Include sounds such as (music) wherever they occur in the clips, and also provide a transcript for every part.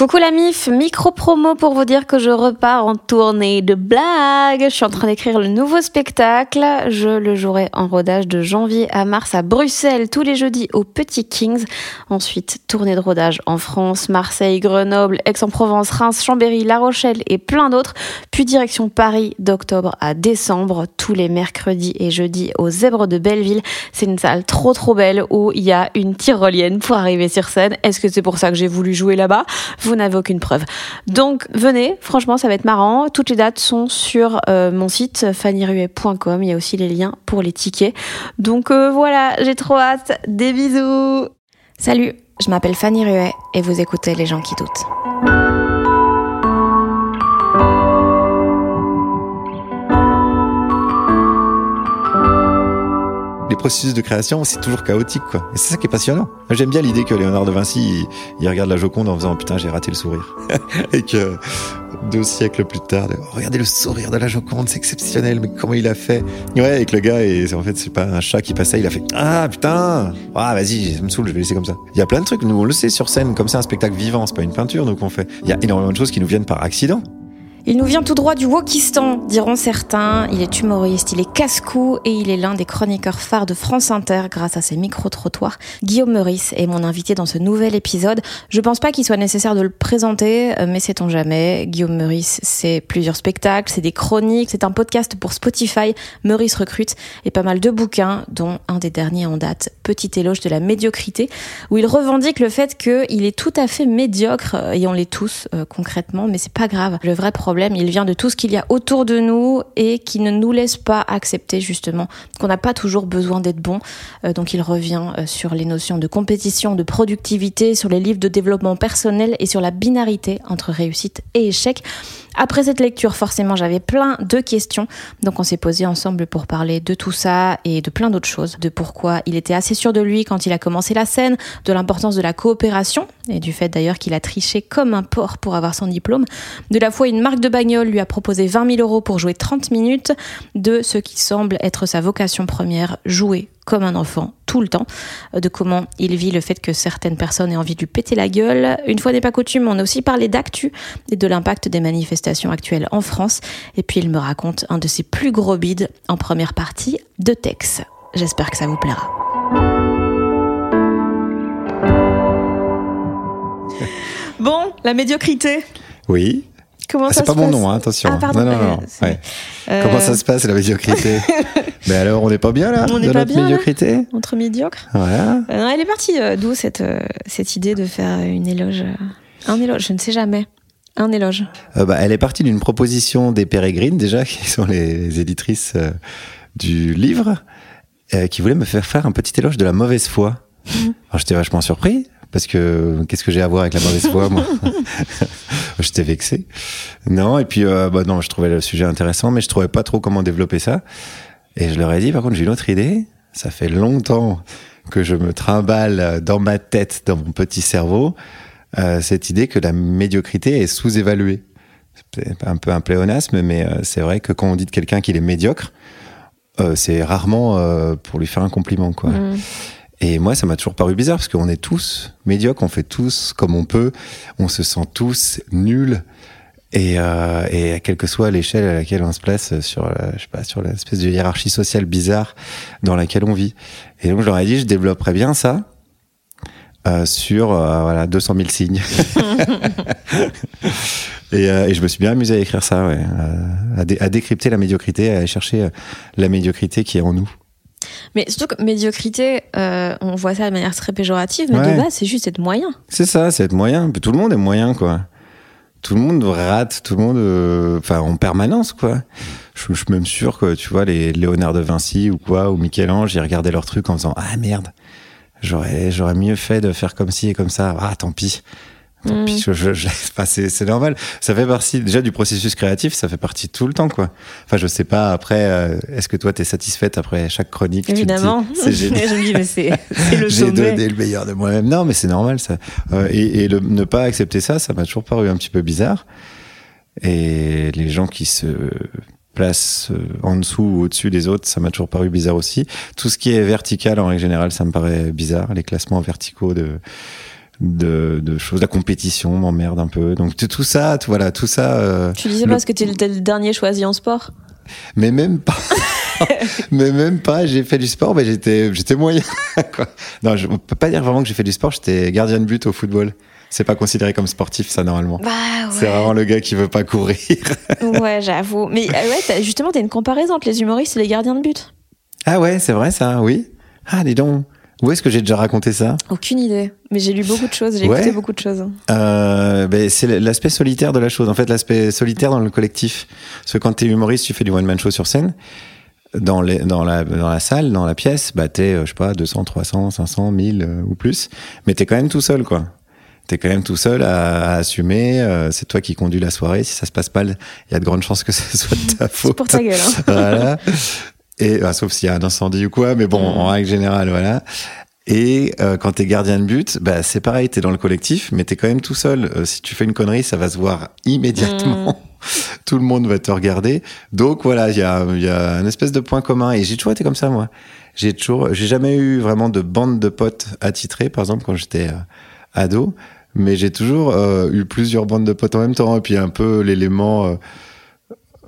Coucou la MIF, micro promo pour vous dire que je repars en tournée de blagues. Je suis en train d'écrire le nouveau spectacle. Je le jouerai en rodage de janvier à mars à Bruxelles tous les jeudis au Petit Kings. Ensuite, tournée de rodage en France, Marseille, Grenoble, Aix-en-Provence, Reims, Chambéry, La Rochelle et plein d'autres. Puis direction Paris d'octobre à décembre, tous les mercredis et jeudis au Zèbre de Belleville. C'est une salle trop trop belle où il y a une tyrolienne pour arriver sur scène. Est-ce que c'est pour ça que j'ai voulu jouer là-bas? Vous n'avez aucune preuve. Donc venez, franchement ça va être marrant. Toutes les dates sont sur euh, mon site fannyruet.com. Il y a aussi les liens pour les tickets. Donc euh, voilà, j'ai trop hâte. Des bisous. Salut, je m'appelle Fanny Ruet et vous écoutez Les gens qui doutent. Processus de création, c'est toujours chaotique, quoi. Et c'est ça qui est passionnant. J'aime bien l'idée que Léonard de Vinci, il, regarde la Joconde en faisant putain, j'ai raté le sourire. (laughs) et que deux siècles plus tard, regardez le sourire de la Joconde, c'est exceptionnel, mais comment il a fait Ouais, et que le gars, et en fait, c'est pas un chat qui passait, il a fait ah putain, ah vas-y, ça me saoule, je vais laisser comme ça. Il y a plein de trucs, nous on le sait sur scène, comme c'est un spectacle vivant, c'est pas une peinture, donc on fait. Il y a énormément de choses qui nous viennent par accident. Il nous vient tout droit du Wokistan, diront certains. Il est humoriste, il est casse-cou et il est l'un des chroniqueurs phares de France Inter grâce à ses micro-trottoirs. Guillaume Meurice est mon invité dans ce nouvel épisode. Je pense pas qu'il soit nécessaire de le présenter, euh, mais sait-on jamais. Guillaume Meurice, c'est plusieurs spectacles, c'est des chroniques, c'est un podcast pour Spotify, Meurice recrute et pas mal de bouquins, dont un des derniers en date, Petit éloge de la médiocrité, où il revendique le fait qu'il est tout à fait médiocre, et on l'est tous euh, concrètement, mais c'est pas grave. Le vrai problème il vient de tout ce qu'il y a autour de nous et qui ne nous laisse pas accepter justement qu'on n'a pas toujours besoin d'être bon. Euh, donc il revient euh, sur les notions de compétition, de productivité, sur les livres de développement personnel et sur la binarité entre réussite et échec. Après cette lecture, forcément, j'avais plein de questions. Donc on s'est posé ensemble pour parler de tout ça et de plein d'autres choses. De pourquoi il était assez sûr de lui quand il a commencé la scène, de l'importance de la coopération et du fait d'ailleurs qu'il a triché comme un porc pour avoir son diplôme. De la fois, une marque de bagnole lui a proposé 20 000 euros pour jouer 30 minutes. De ce qui semble être sa vocation première, jouer comme un enfant tout le temps, de comment il vit le fait que certaines personnes aient envie de lui péter la gueule. Une fois n'est pas coutume, on a aussi parlé d'actu et de l'impact des manifestations actuelles en France. Et puis il me raconte un de ses plus gros bides en première partie de Tex. J'espère que ça vous plaira. (laughs) Bon, la médiocrité. Oui. Comment ah, C'est pas mon nom, hein, attention. Ah, non, non, non. Euh, Comment ça se passe la médiocrité (laughs) Mais alors, on n'est pas bien là On n'est pas bien médiocrité Entre médiocres Voilà. Euh, elle est partie euh, d'où cette, cette idée de faire une éloge Un éloge, je ne sais jamais. Un éloge. bah, elle est partie d'une proposition des Pérégrines, déjà, (laughs) qui sont les éditrices du livre, qui voulaient me faire faire un petit éloge de la mauvaise foi. Mmh. Alors j'étais vachement surpris parce que qu'est-ce que j'ai à voir avec la mauvaise foi moi (laughs) J'étais vexé. Non, et puis euh, bah non, je trouvais le sujet intéressant, mais je trouvais pas trop comment développer ça. Et je leur ai dit, par contre, j'ai une autre idée. Ça fait longtemps que je me trimballe dans ma tête, dans mon petit cerveau, euh, cette idée que la médiocrité est sous-évaluée. C'est un peu un pléonasme, mais euh, c'est vrai que quand on dit de quelqu'un qu'il est médiocre, euh, c'est rarement euh, pour lui faire un compliment, quoi. Mmh. Et moi, ça m'a toujours paru bizarre parce qu'on est tous médiocres, on fait tous comme on peut, on se sent tous nuls. Et, euh, et quelle que soit l'échelle à laquelle on se place sur, la, je sais pas, sur l'espèce de hiérarchie sociale bizarre dans laquelle on vit. Et donc, je leur ai dit, je développerais bien ça euh, sur euh, voilà 200 000 signes. (laughs) et, euh, et, je me suis bien amusé à écrire ça, ouais, à, à, décrypter la médiocrité, à aller chercher euh, la médiocrité qui est en nous. Mais surtout que médiocrité, euh, on voit ça de manière très péjorative, mais de base, c'est juste être moyen. C'est ça, c'est être moyen. Tout le monde est moyen, quoi. Tout le monde rate, tout le monde, euh, enfin, en permanence, quoi. Je, suis même sûr que, tu vois, les Léonard de Vinci ou quoi, ou Michel-Ange, ils regardaient leurs trucs en disant, ah merde, j'aurais, j'aurais mieux fait de faire comme ci et comme ça. Ah, tant pis. Mm. je, je, c'est normal. Ça fait partie déjà du processus créatif, ça fait partie tout le temps, quoi. Enfin, je sais pas. Après, euh, est-ce que toi, t'es satisfaite après chaque chronique Évidemment. C'est (laughs) génial. je me dis, mais c'est le J'ai donné le meilleur de moi-même. Non, mais c'est normal ça. Euh, et, et le, ne pas accepter ça, ça m'a toujours paru un petit peu bizarre. Et les gens qui se placent euh, en dessous ou au-dessus des autres, ça m'a toujours paru bizarre aussi. Tout ce qui est vertical, en règle générale, ça me paraît bizarre. Les classements verticaux de de, de choses. La compétition m'emmerde un peu. Donc tout ça, tout, voilà, tout ça. euh, Tu disais le- parce que le, t'es le dernier choisi en sport? Mais même pas. (laughs) mais même pas. J'ai fait du sport, mais j'étais, j'étais moyen. (laughs) quoi. Non, je on peut pas dire vraiment que j'ai fait du sport. J'étais gardien de but au football. C'est pas considéré comme sportif, ça normalement. Bah C'est vraiment le gars qui veut pas courir. (laughs) Ouais, j'avoue. Mais euh, ouais, justement, t'as une comparaison entre les humoristes et les gardiens de but. ah ouais, c'est vrai ça, oui. Ah, dis donc. Où est-ce que j'ai déjà raconté ça? Aucune idée. Mais j'ai lu beaucoup de choses, j'ai Ouais. écouté beaucoup de choses. Euh, ben, c'est l'aspect solitaire de la chose. En fait, l'aspect solitaire dans le collectif. Parce que quand t'es humoriste, tu fais du one-man show sur scène. Dans, les, dans, la, dans la salle, dans la pièce, bah t'es, euh, je sais pas, 200, 300, 500, 1000 euh, ou plus. Mais t'es quand même tout seul, quoi. T'es quand même tout seul à, à assumer. euh, c'est toi qui conduis la soirée. Si ça se passe mal, il y a de grandes chances que (laughs) ce soit de ta C'est faute. pour ta gueule. Hein. voilà. Et bah, sauf s'il y a un incendie ou quoi, mais bon, en règle générale, voilà. Et euh, quand t'es gardien de but, bah c'est pareil, t'es dans le collectif, mais t'es quand même tout seul. Euh, si tu fais une connerie, ça va se voir immédiatement. (laughs) tout le monde va te regarder. Donc voilà, il y a, y a un espèce de point commun. Et j'ai toujours été comme ça, moi. J'ai toujours, j'ai jamais eu vraiment de bande de potes attitrés, par exemple, quand j'étais euh, ado. Mais j'ai toujours euh, eu plusieurs bandes de potes en même temps. Et puis un peu l'élément,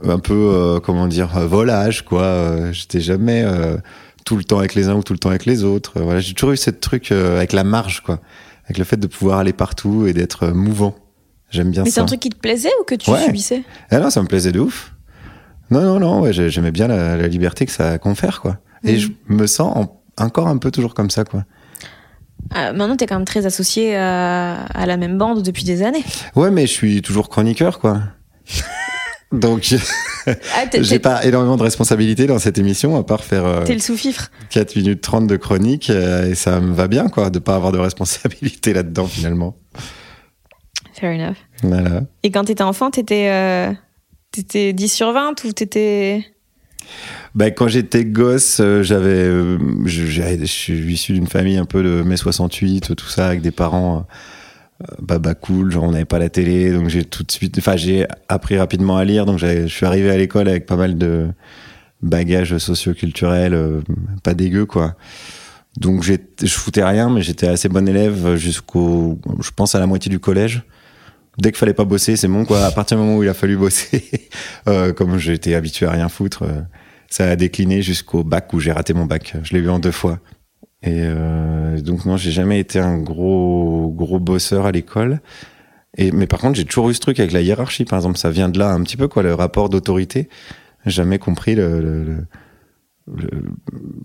un peu, euh, comment dire, euh, volage, quoi. Euh, j'étais jamais euh, tout le temps avec les uns ou tout le temps avec les autres. Euh, voilà, j'ai toujours eu ce truc euh, avec la marge, quoi. Avec le fait de pouvoir aller partout et d'être euh, mouvant. J'aime bien Mais c'est ça. un truc qui te plaisait ou que tu Ouais. subissais? Ah non, ça me plaisait de ouf. Non, non, non, ouais, j'ai- j'aimais bien la, la liberté que ça confère, quoi. Et je me sens en- encore un peu toujours comme ça, quoi. Ah, Maintenant, t'es quand même très associé à, à la même bande depuis des années. Ouais, mais je suis toujours chroniqueur, quoi. (laughs) Donc, (laughs) Ah, j'ai pas énormément de responsabilités dans cette émission, à part faire euh, t'es le sous-fifre. 4 minutes 30 de chronique, euh, et ça me va bien, quoi, de pas avoir de responsabilité (laughs) là-dedans, finalement. Fair enough. Voilà. Et quand t'étais enfant, t'étais, euh, t'étais 10 sur 20 ou t'étais. Bah, quand j'étais gosse, euh, j'avais, je, suis issu d'une famille un peu de mai 68, tout ça, avec des parents baba cool, genre on n'avait pas la télé, donc j'ai tout de suite, enfin j'ai appris rapidement à lire, donc je suis arrivé à l'école avec pas mal de bagages socioculturels, euh, pas dégueu quoi. Donc je foutais rien, mais j'étais assez bon élève jusqu'au, je pense à la moitié du collège. Dès qu'il fallait pas bosser, c'est bon quoi. À partir du moment où il a fallu bosser, (laughs) euh, comme j'étais habitué à rien foutre, euh, ça a décliné jusqu'au bac où j'ai raté mon bac. Je l'ai eu en deux fois. Et euh, donc non, j'ai jamais été un gros gros bosseur à l'école. Et mais par contre, j'ai toujours eu ce truc avec la hiérarchie. Par exemple, ça vient de là un petit peu quoi, le rapport d'autorité. Jamais compris le, le-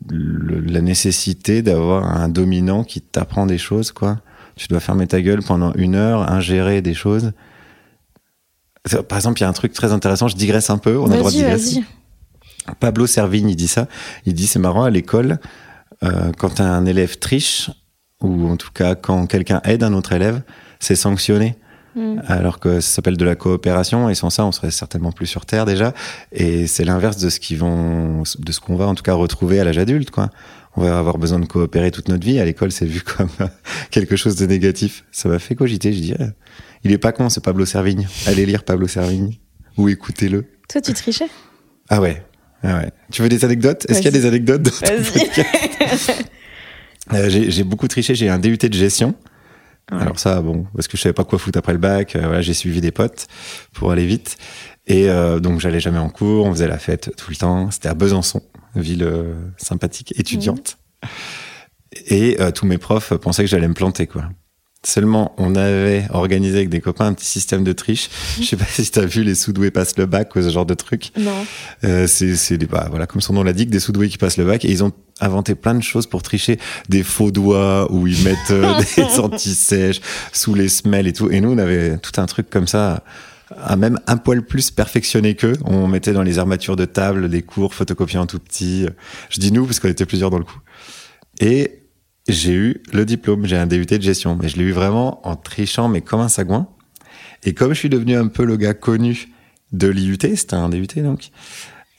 le- la nécessité d'avoir un dominant qui t'apprend des choses quoi. Tu dois fermer ta gueule pendant une heure, ingérer des choses. Par exemple, il y a un truc très intéressant. Je digresse un peu. On a le droit de digresser. Pablo Servigne, il dit ça. Il dit c'est marrant à l'école euh, quand un élève triche ou en tout cas quand quelqu'un aide un autre élève, c'est sanctionné. Mm. Alors que ça s'appelle de la coopération et sans ça on serait certainement plus sur terre déjà. Et c'est l'inverse de ce qu'ils vont, de ce qu'on va en tout cas retrouver à l'âge adulte quoi. On va avoir besoin de coopérer toute notre vie. À l'école, c'est vu (laughs) comme quelque chose de négatif. Ça m'a fait cogiter. Je dis, eh, il est pas con, c'est Pablo Servigne. Allez lire Pablo Servigne ou écoutez-le. Toi, tu trichais? Ah ouais. Ah ouais. Tu veux des anecdotes? Est-ce qu'il y a des anecdotes dans ton Vas-y. podcast? Euh, J'ai beaucoup triché. J'ai un DUT de gestion. Ouais. Alors ça, bon, parce que je savais pas quoi foutre après le bac. euh, voilà, j'ai suivi des potes pour aller vite. Et euh, donc j'allais jamais en cours. On faisait la fête tout le temps. C'était à Besançon, ville euh, sympathique, étudiante. Et euh, tous mes profs pensaient que j'allais me planter, quoi. Seulement, on avait organisé avec des copains un petit système de triche. Je sais pas si t'as vu les sous-doués passent le bac ou ce genre de truc. Non. Euh, c'est bah, voilà comme son nom l'indique des sous-doués qui passent le bac et ils ont inventé plein de choses pour tricher des faux doigts où ils mettent euh, (laughs) des anti-sèches sous les semelles et tout et nous on avait tout un truc comme ça à même un poil plus perfectionné qu'eux on mettait dans les armatures de table des cours photocopiés en tout petit je dis nous parce qu'on était plusieurs dans le coup et j'ai eu le diplôme j'ai un DUT de gestion mais je l'ai eu vraiment en trichant mais comme un sagouin et comme je suis devenu un peu le gars connu de l'IUT, c'était un DUT donc,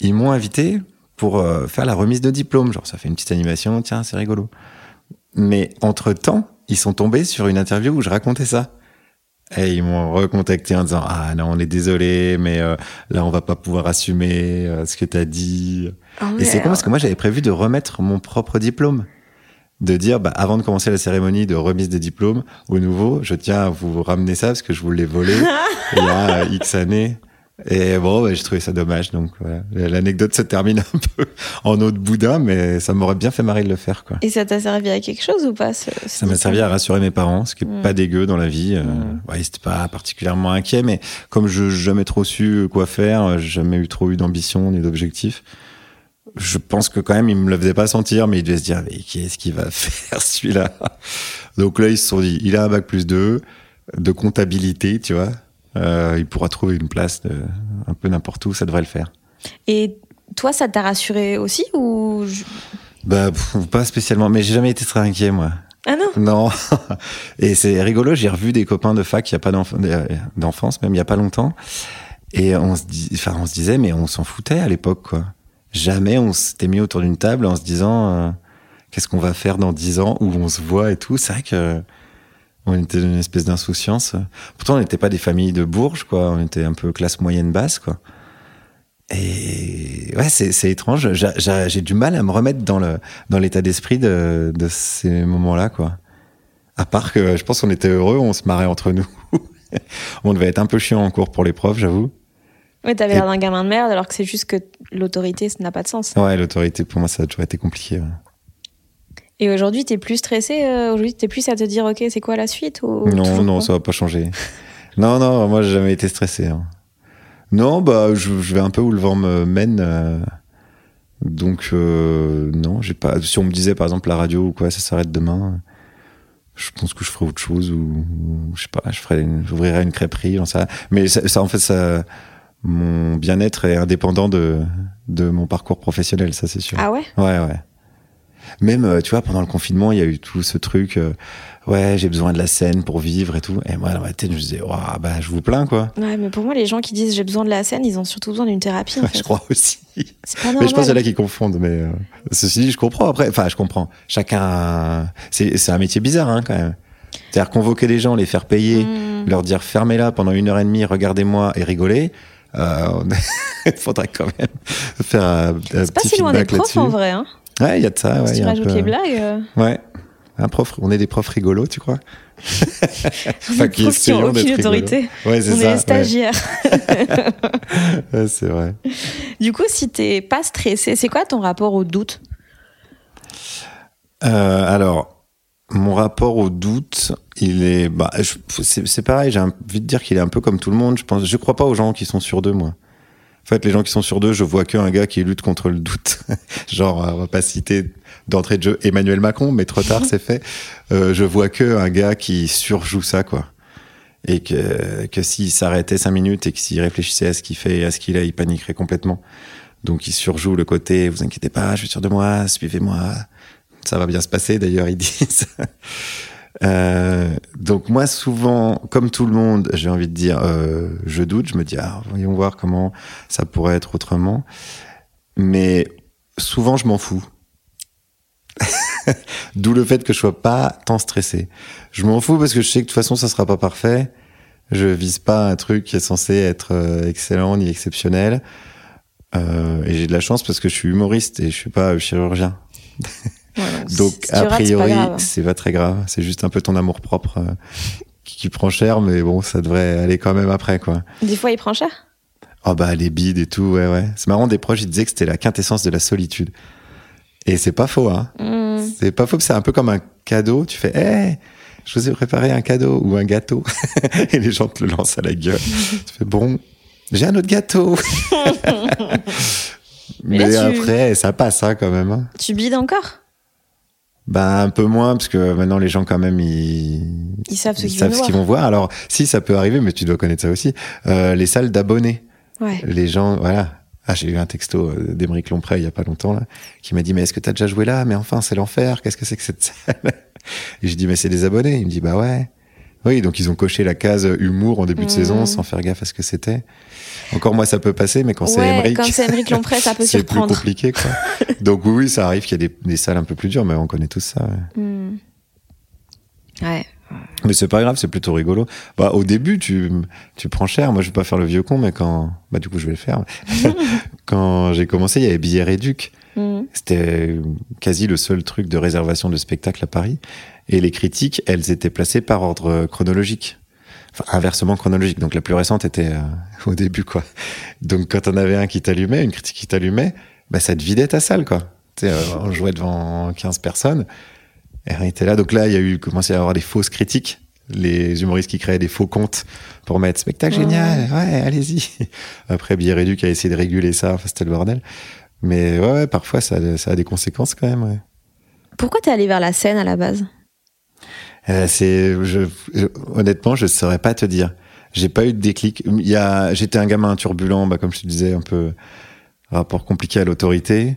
ils m'ont invité pour euh, faire la remise de diplôme. Genre, ça fait une petite animation, tiens, c'est rigolo. Mais entre-temps, ils sont tombés sur une interview où je racontais ça. Et ils m'ont recontacté en disant Ah non, on est désolé, mais euh, là, on va pas pouvoir assumer euh, ce que t'as dit. Ah Et c'est con parce que moi, j'avais prévu de remettre mon propre diplôme. De dire, bah, avant de commencer la cérémonie de remise des diplômes au nouveau, je tiens à vous ramener ça parce que je vous l'ai volé (laughs) il y a X années. Et bon, bah, j'ai trouvé ça dommage. Donc voilà. l'anecdote se termine un peu (laughs) en eau de boudin, mais ça m'aurait bien fait marrer de le faire. Quoi. Et ça t'a servi à quelque chose ou pas Ça m'a servi à rassurer mes parents, ce qui est mm. pas dégueu dans la vie. Euh, mm. ouais, c'était pas particulièrement inquiet, mais comme je n'ai jamais trop su quoi faire, j'ai jamais eu trop eu d'ambition ni d'objectif. Je pense que quand même, ils me le faisaient pas sentir, mais ils devaient se dire, mais qu'est-ce qu'il va (laughs) faire celui-là? Donc là, ils se sont dit, il a un bac plus 2 de comptabilité, tu vois euh, il pourra trouver une place de, un peu n'importe où, ça devrait le faire. Et toi, ça t'a rassuré aussi ou Bah, pas spécialement, mais j'ai jamais été très inquiet, moi. Ah non? Non. (laughs) Et c'est rigolo, j'ai revu des copains de fac, il n'y a pas d'enfance, même il n'y a pas longtemps. Et on se, dit, enfin, on se disait, mais on s'en foutait à l'époque, quoi. Jamais on s'était mis autour d'une table en se disant, euh, qu'est-ce qu'on va faire dans dix ans, où on se voit et tout. C'est vrai que on était une espèce d'insouciance. Pourtant, on n'était pas des familles de bourges, quoi. On était un peu classe moyenne basse, quoi. Et ouais, c'est étrange. J'ai du mal à me remettre dans le dans l'état d'esprit de, de ces moments-là, quoi. À part que je pense qu'on était heureux, on se marrait entre nous. (laughs) on devait être un peu chiant en cours pour les profs, j'avoue. Ouais, t'avais l'air d'un gamin de merde, alors que c'est juste que l'autorité, ça n'a pas de sens. Ouais, l'autorité, pour moi, ça a toujours été compliqué. Et aujourd'hui, tu es plus stressé euh, Aujourd'hui, tu es plus à te dire, OK, c'est quoi la suite ou, Non, non, ça va pas changer. (laughs) non, non, moi, j'ai jamais été stressé. Hein. Non, bah, je, vais un peu où le vent me mène. Euh, donc, euh, non, j'ai pas. Si on me disait, par exemple, la radio ou quoi, ça s'arrête demain, je pense que je ferais autre chose ou, je sais pas, je ferais, j'ouvrirais une crêperie. Mais ça, en fait, ça, mon bien-être est indépendant de, de mon parcours professionnel, ça, c'est sûr. Ah ouais? Ouais, ouais. Même, euh, tu vois, pendant le confinement, il y a eu tout ce truc, euh, ouais, j'ai besoin de la scène pour vivre et tout. Et moi, dans ma tête, je me disais, bah, je vous plains, quoi. Ouais, mais pour moi, les gens qui disent j'ai besoin de la scène, ils ont surtout besoin d'une thérapie. (laughs) Je crois aussi. Pas mais je pense qu'il y en a qui confondent. Mais euh, ceci dit, je comprends. Après, enfin, je comprends. Chacun, c'est un métier bizarre, hein, quand même. C'est-à-dire convoquer les gens, les faire payer, hmm. leur dire fermez-la pendant une heure et demie, regardez-moi et rigolez. (laughs) il faudrait quand même faire un, un C'est pas si loin des profs en vrai. Hein. Ouais, il y a de ça. Ouais, tu rajoutes les blagues. Euh. Ouais. Un prof, on est des profs rigolos, tu crois? (laughs) Enfin, qui profs aucune autorité. Ouais, on est des stagiaires. (laughs) ouais, c'est vrai. Du coup, si t'es pas stressé, c'est quoi ton rapport au doute? Euh, Alors, mon rapport au doute, il est, bah, c'est pareil. J'ai envie de dire qu'il est un peu comme tout le monde. Je pense, je crois pas aux gens qui sont sûrs d'eux, moi. En fait, les gens qui sont sur deux, je vois qu'un gars qui lutte contre le doute. (laughs) Genre, on va pas citer d'entrée de jeu Emmanuel Macron, mais trop tard, c'est fait. Euh, je vois que un gars qui surjoue ça, quoi. Et que, que s'il s'arrêtait cinq minutes et que s'il réfléchissait à ce qu'il fait et à ce qu'il a, il paniquerait complètement. Donc, il surjoue le côté, vous inquiétez pas, je suis sûr de moi, suivez-moi. Ça va bien se passer, d'ailleurs, ils (laughs) disent. Euh, donc moi souvent, comme tout le monde, j'ai envie de dire, euh, je doute, je me dis, ah, voyons voir comment ça pourrait être autrement. Mais souvent, je m'en fous. (laughs) D'où le fait que je sois pas tant stressé. Je m'en fous parce que je sais que de toute façon, ça sera pas parfait. Je vise pas un truc qui est censé être euh, excellent ni exceptionnel. Euh, et j'ai de la chance parce que je suis humoriste et je suis pas chirurgien. (laughs) donc, a priori, c'est pas, très grave. C'est juste un peu ton amour propre euh, qui, prend cher, mais bon, ça devrait aller quand même après, quoi. Des fois, il prend cher? Oh bah, les bides et tout, ouais, ouais. C'est marrant, des proches, ils disaient que c'était la quintessence de la solitude. Et c'est pas faux, hein. Hmm. C'est pas faux, c'est un peu comme un cadeau. Tu fais, hé, je vous ai préparé un cadeau ou un gâteau. (laughs) et les gens te le lancent à la gueule. (laughs) tu fais, bon, j'ai un autre gâteau. (laughs) Mais, après, ça passe, hein, quand même. Hein. Tu bides encore? Bah un peu moins parce que maintenant les gens quand même ils, ils savent ce qu'ils vont, voir. Alors si ça peut arriver, mais tu dois connaître ça aussi, euh, les salles d'abonnés. Ouais. Les gens, voilà. Ah, j'ai eu un texto euh, d'Emeric Lompré il y a pas longtemps là, qui m'a dit mais est-ce que tu as déjà joué là? Mais enfin c'est l'enfer. Qu'est-ce que c'est que cette salle? (laughs) Et je dis mais c'est des abonnés. Il me dit bah ouais. Oui, donc ils ont coché la case humour en début de mmh. saison sans faire gaffe à ce que c'était. Encore moi, ça peut passer, mais quand c'est Emmerich. Quand c'est Emmerich Lompré, ça (laughs) peut surprendre. C'est plus compliqué, quoi. (laughs) Donc oui, ça arrive qu'il y ait des, salles un peu plus dures, mais on connaît tous ça. Ouais. Hmm. ouais. Mais c'est pas grave, c'est plutôt rigolo. Bah, au début, tu, tu prends cher. Moi, je vais pas faire le vieux con, mais quand, bah, du coup, je vais le faire. (laughs) quand j'ai commencé, il y avait billets réduc. Mhm. C'était quasi le seul truc de réservation de spectacle à Paris. Et les critiques, elles étaient placées par ordre chronologique. Enfin, inversement chronologique. Donc la plus récente était euh, au début, quoi. Donc quand on avait un qui t'allumait, une critique qui t'allumait, bah, ça te vidait ta salle, quoi. Euh, on jouait devant 15 personnes. Et rien était là. Donc là, il y a eu commencé à y avoir des fausses critiques. Les humoristes qui créaient des faux comptes pour mettre spectacle génial, ouais, allez-y. (laughs) Après, qui a essayé de réguler ça, enfin, c'était le bordel. Mais ouais, ouais, parfois ça, a- ça a des conséquences quand même. Ouais. Pourquoi t'es allé vers la scène à la base? Euh, c'est, je, je- honnêtement, je saurais pas te dire. J'ai pas eu de déclic. Il y a, j'étais un gamin turbulent, bah, comme je te disais, un peu rapport compliqué à l'autorité.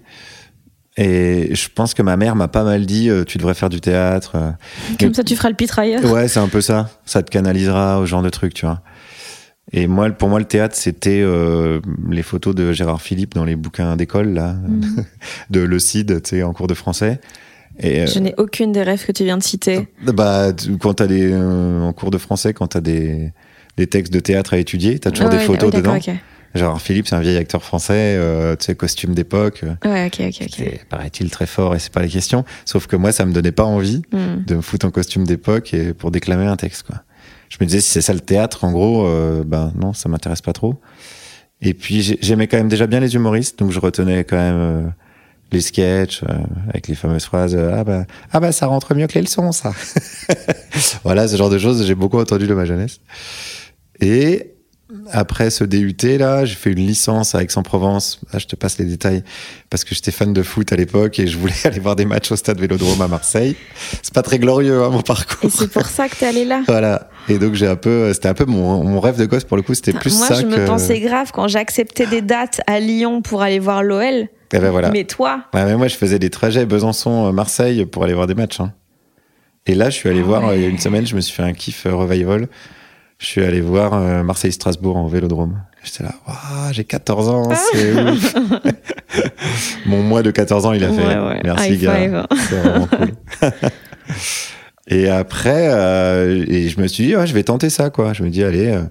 Et je pense que ma mère m'a pas mal dit, euh, tu devrais faire du théâtre. euh. Comme ça, tu feras le pitrailleur. Ouais, c'est un peu ça. Ça te canalisera au genre de truc, tu vois. Et moi, pour moi, le théâtre, c'était euh, les photos de Gérard Philippe dans les bouquins d'école, là, Mhm. (laughs) de Le Cid, tu sais, en cours de français. Et, euh, Je n'ai aucune des rêves que tu viens de citer. bah, tu- quand t'as des, euh, en cours de français, quand t'as des, des textes de théâtre à étudier, t'as toujours Ouais, des photos ouais, dedans. d'accord, Gérard Philippe, c'est un vieil acteur français, euh, tu sais, costume d'époque. Ouais, ok, ok, ok. Paraît-il, très fort et c'est pas la question. Sauf que moi, ça me donnait pas envie Hmm. de me foutre en costume d'époque et pour déclamer un texte, quoi. Je me disais, si c'est ça le théâtre, en gros, euh, ben non, ça m'intéresse pas trop. Et puis, j'ai- j'aimais quand même déjà bien les humoristes, donc je retenais quand même euh, les sketchs euh, avec les fameuses phrases ah bah ah bah ça rentre mieux que les leçons, ça. (laughs) voilà, ce genre de choses, j'ai beaucoup entendu de ma jeunesse. Et après ce DUT là, j'ai fait une licence à Aix-en-Provence. Là, je te passe les détails parce que j'étais fan de foot à l'époque et je voulais (laughs) aller voir des matchs au stade Vélodrome à Marseille. C'est pas très glorieux hein, mon parcours. Et c'est pour ça que t'es allé là (laughs) Voilà. Et donc j'ai un peu, c'était un peu mon, mon rêve de gosse pour le coup. C'était plus Moi, ça je que. me pensais grave quand j'acceptais des dates à Lyon pour aller voir l'OL. Eh ben voilà. Mais toi, Ouais, mais moi je faisais des trajets Besançon-Marseille pour aller voir des matchs. hein. Et là je suis allé Ah voir ouais. euh, il y a une semaine, je me suis fait un kiff euh, revival. Je suis allé voir euh, Marseille-Strasbourg en vélodrome. J'étais là, j'ai 14 ans, c'est ouf. (laughs) Mon mois de 14 ans, il a fait. Ouais. Merci, High gars. C'est vraiment cool. (laughs) et après, euh, et je me suis dit, ouais, je vais tenter ça, quoi. Je me dis, allez, euh,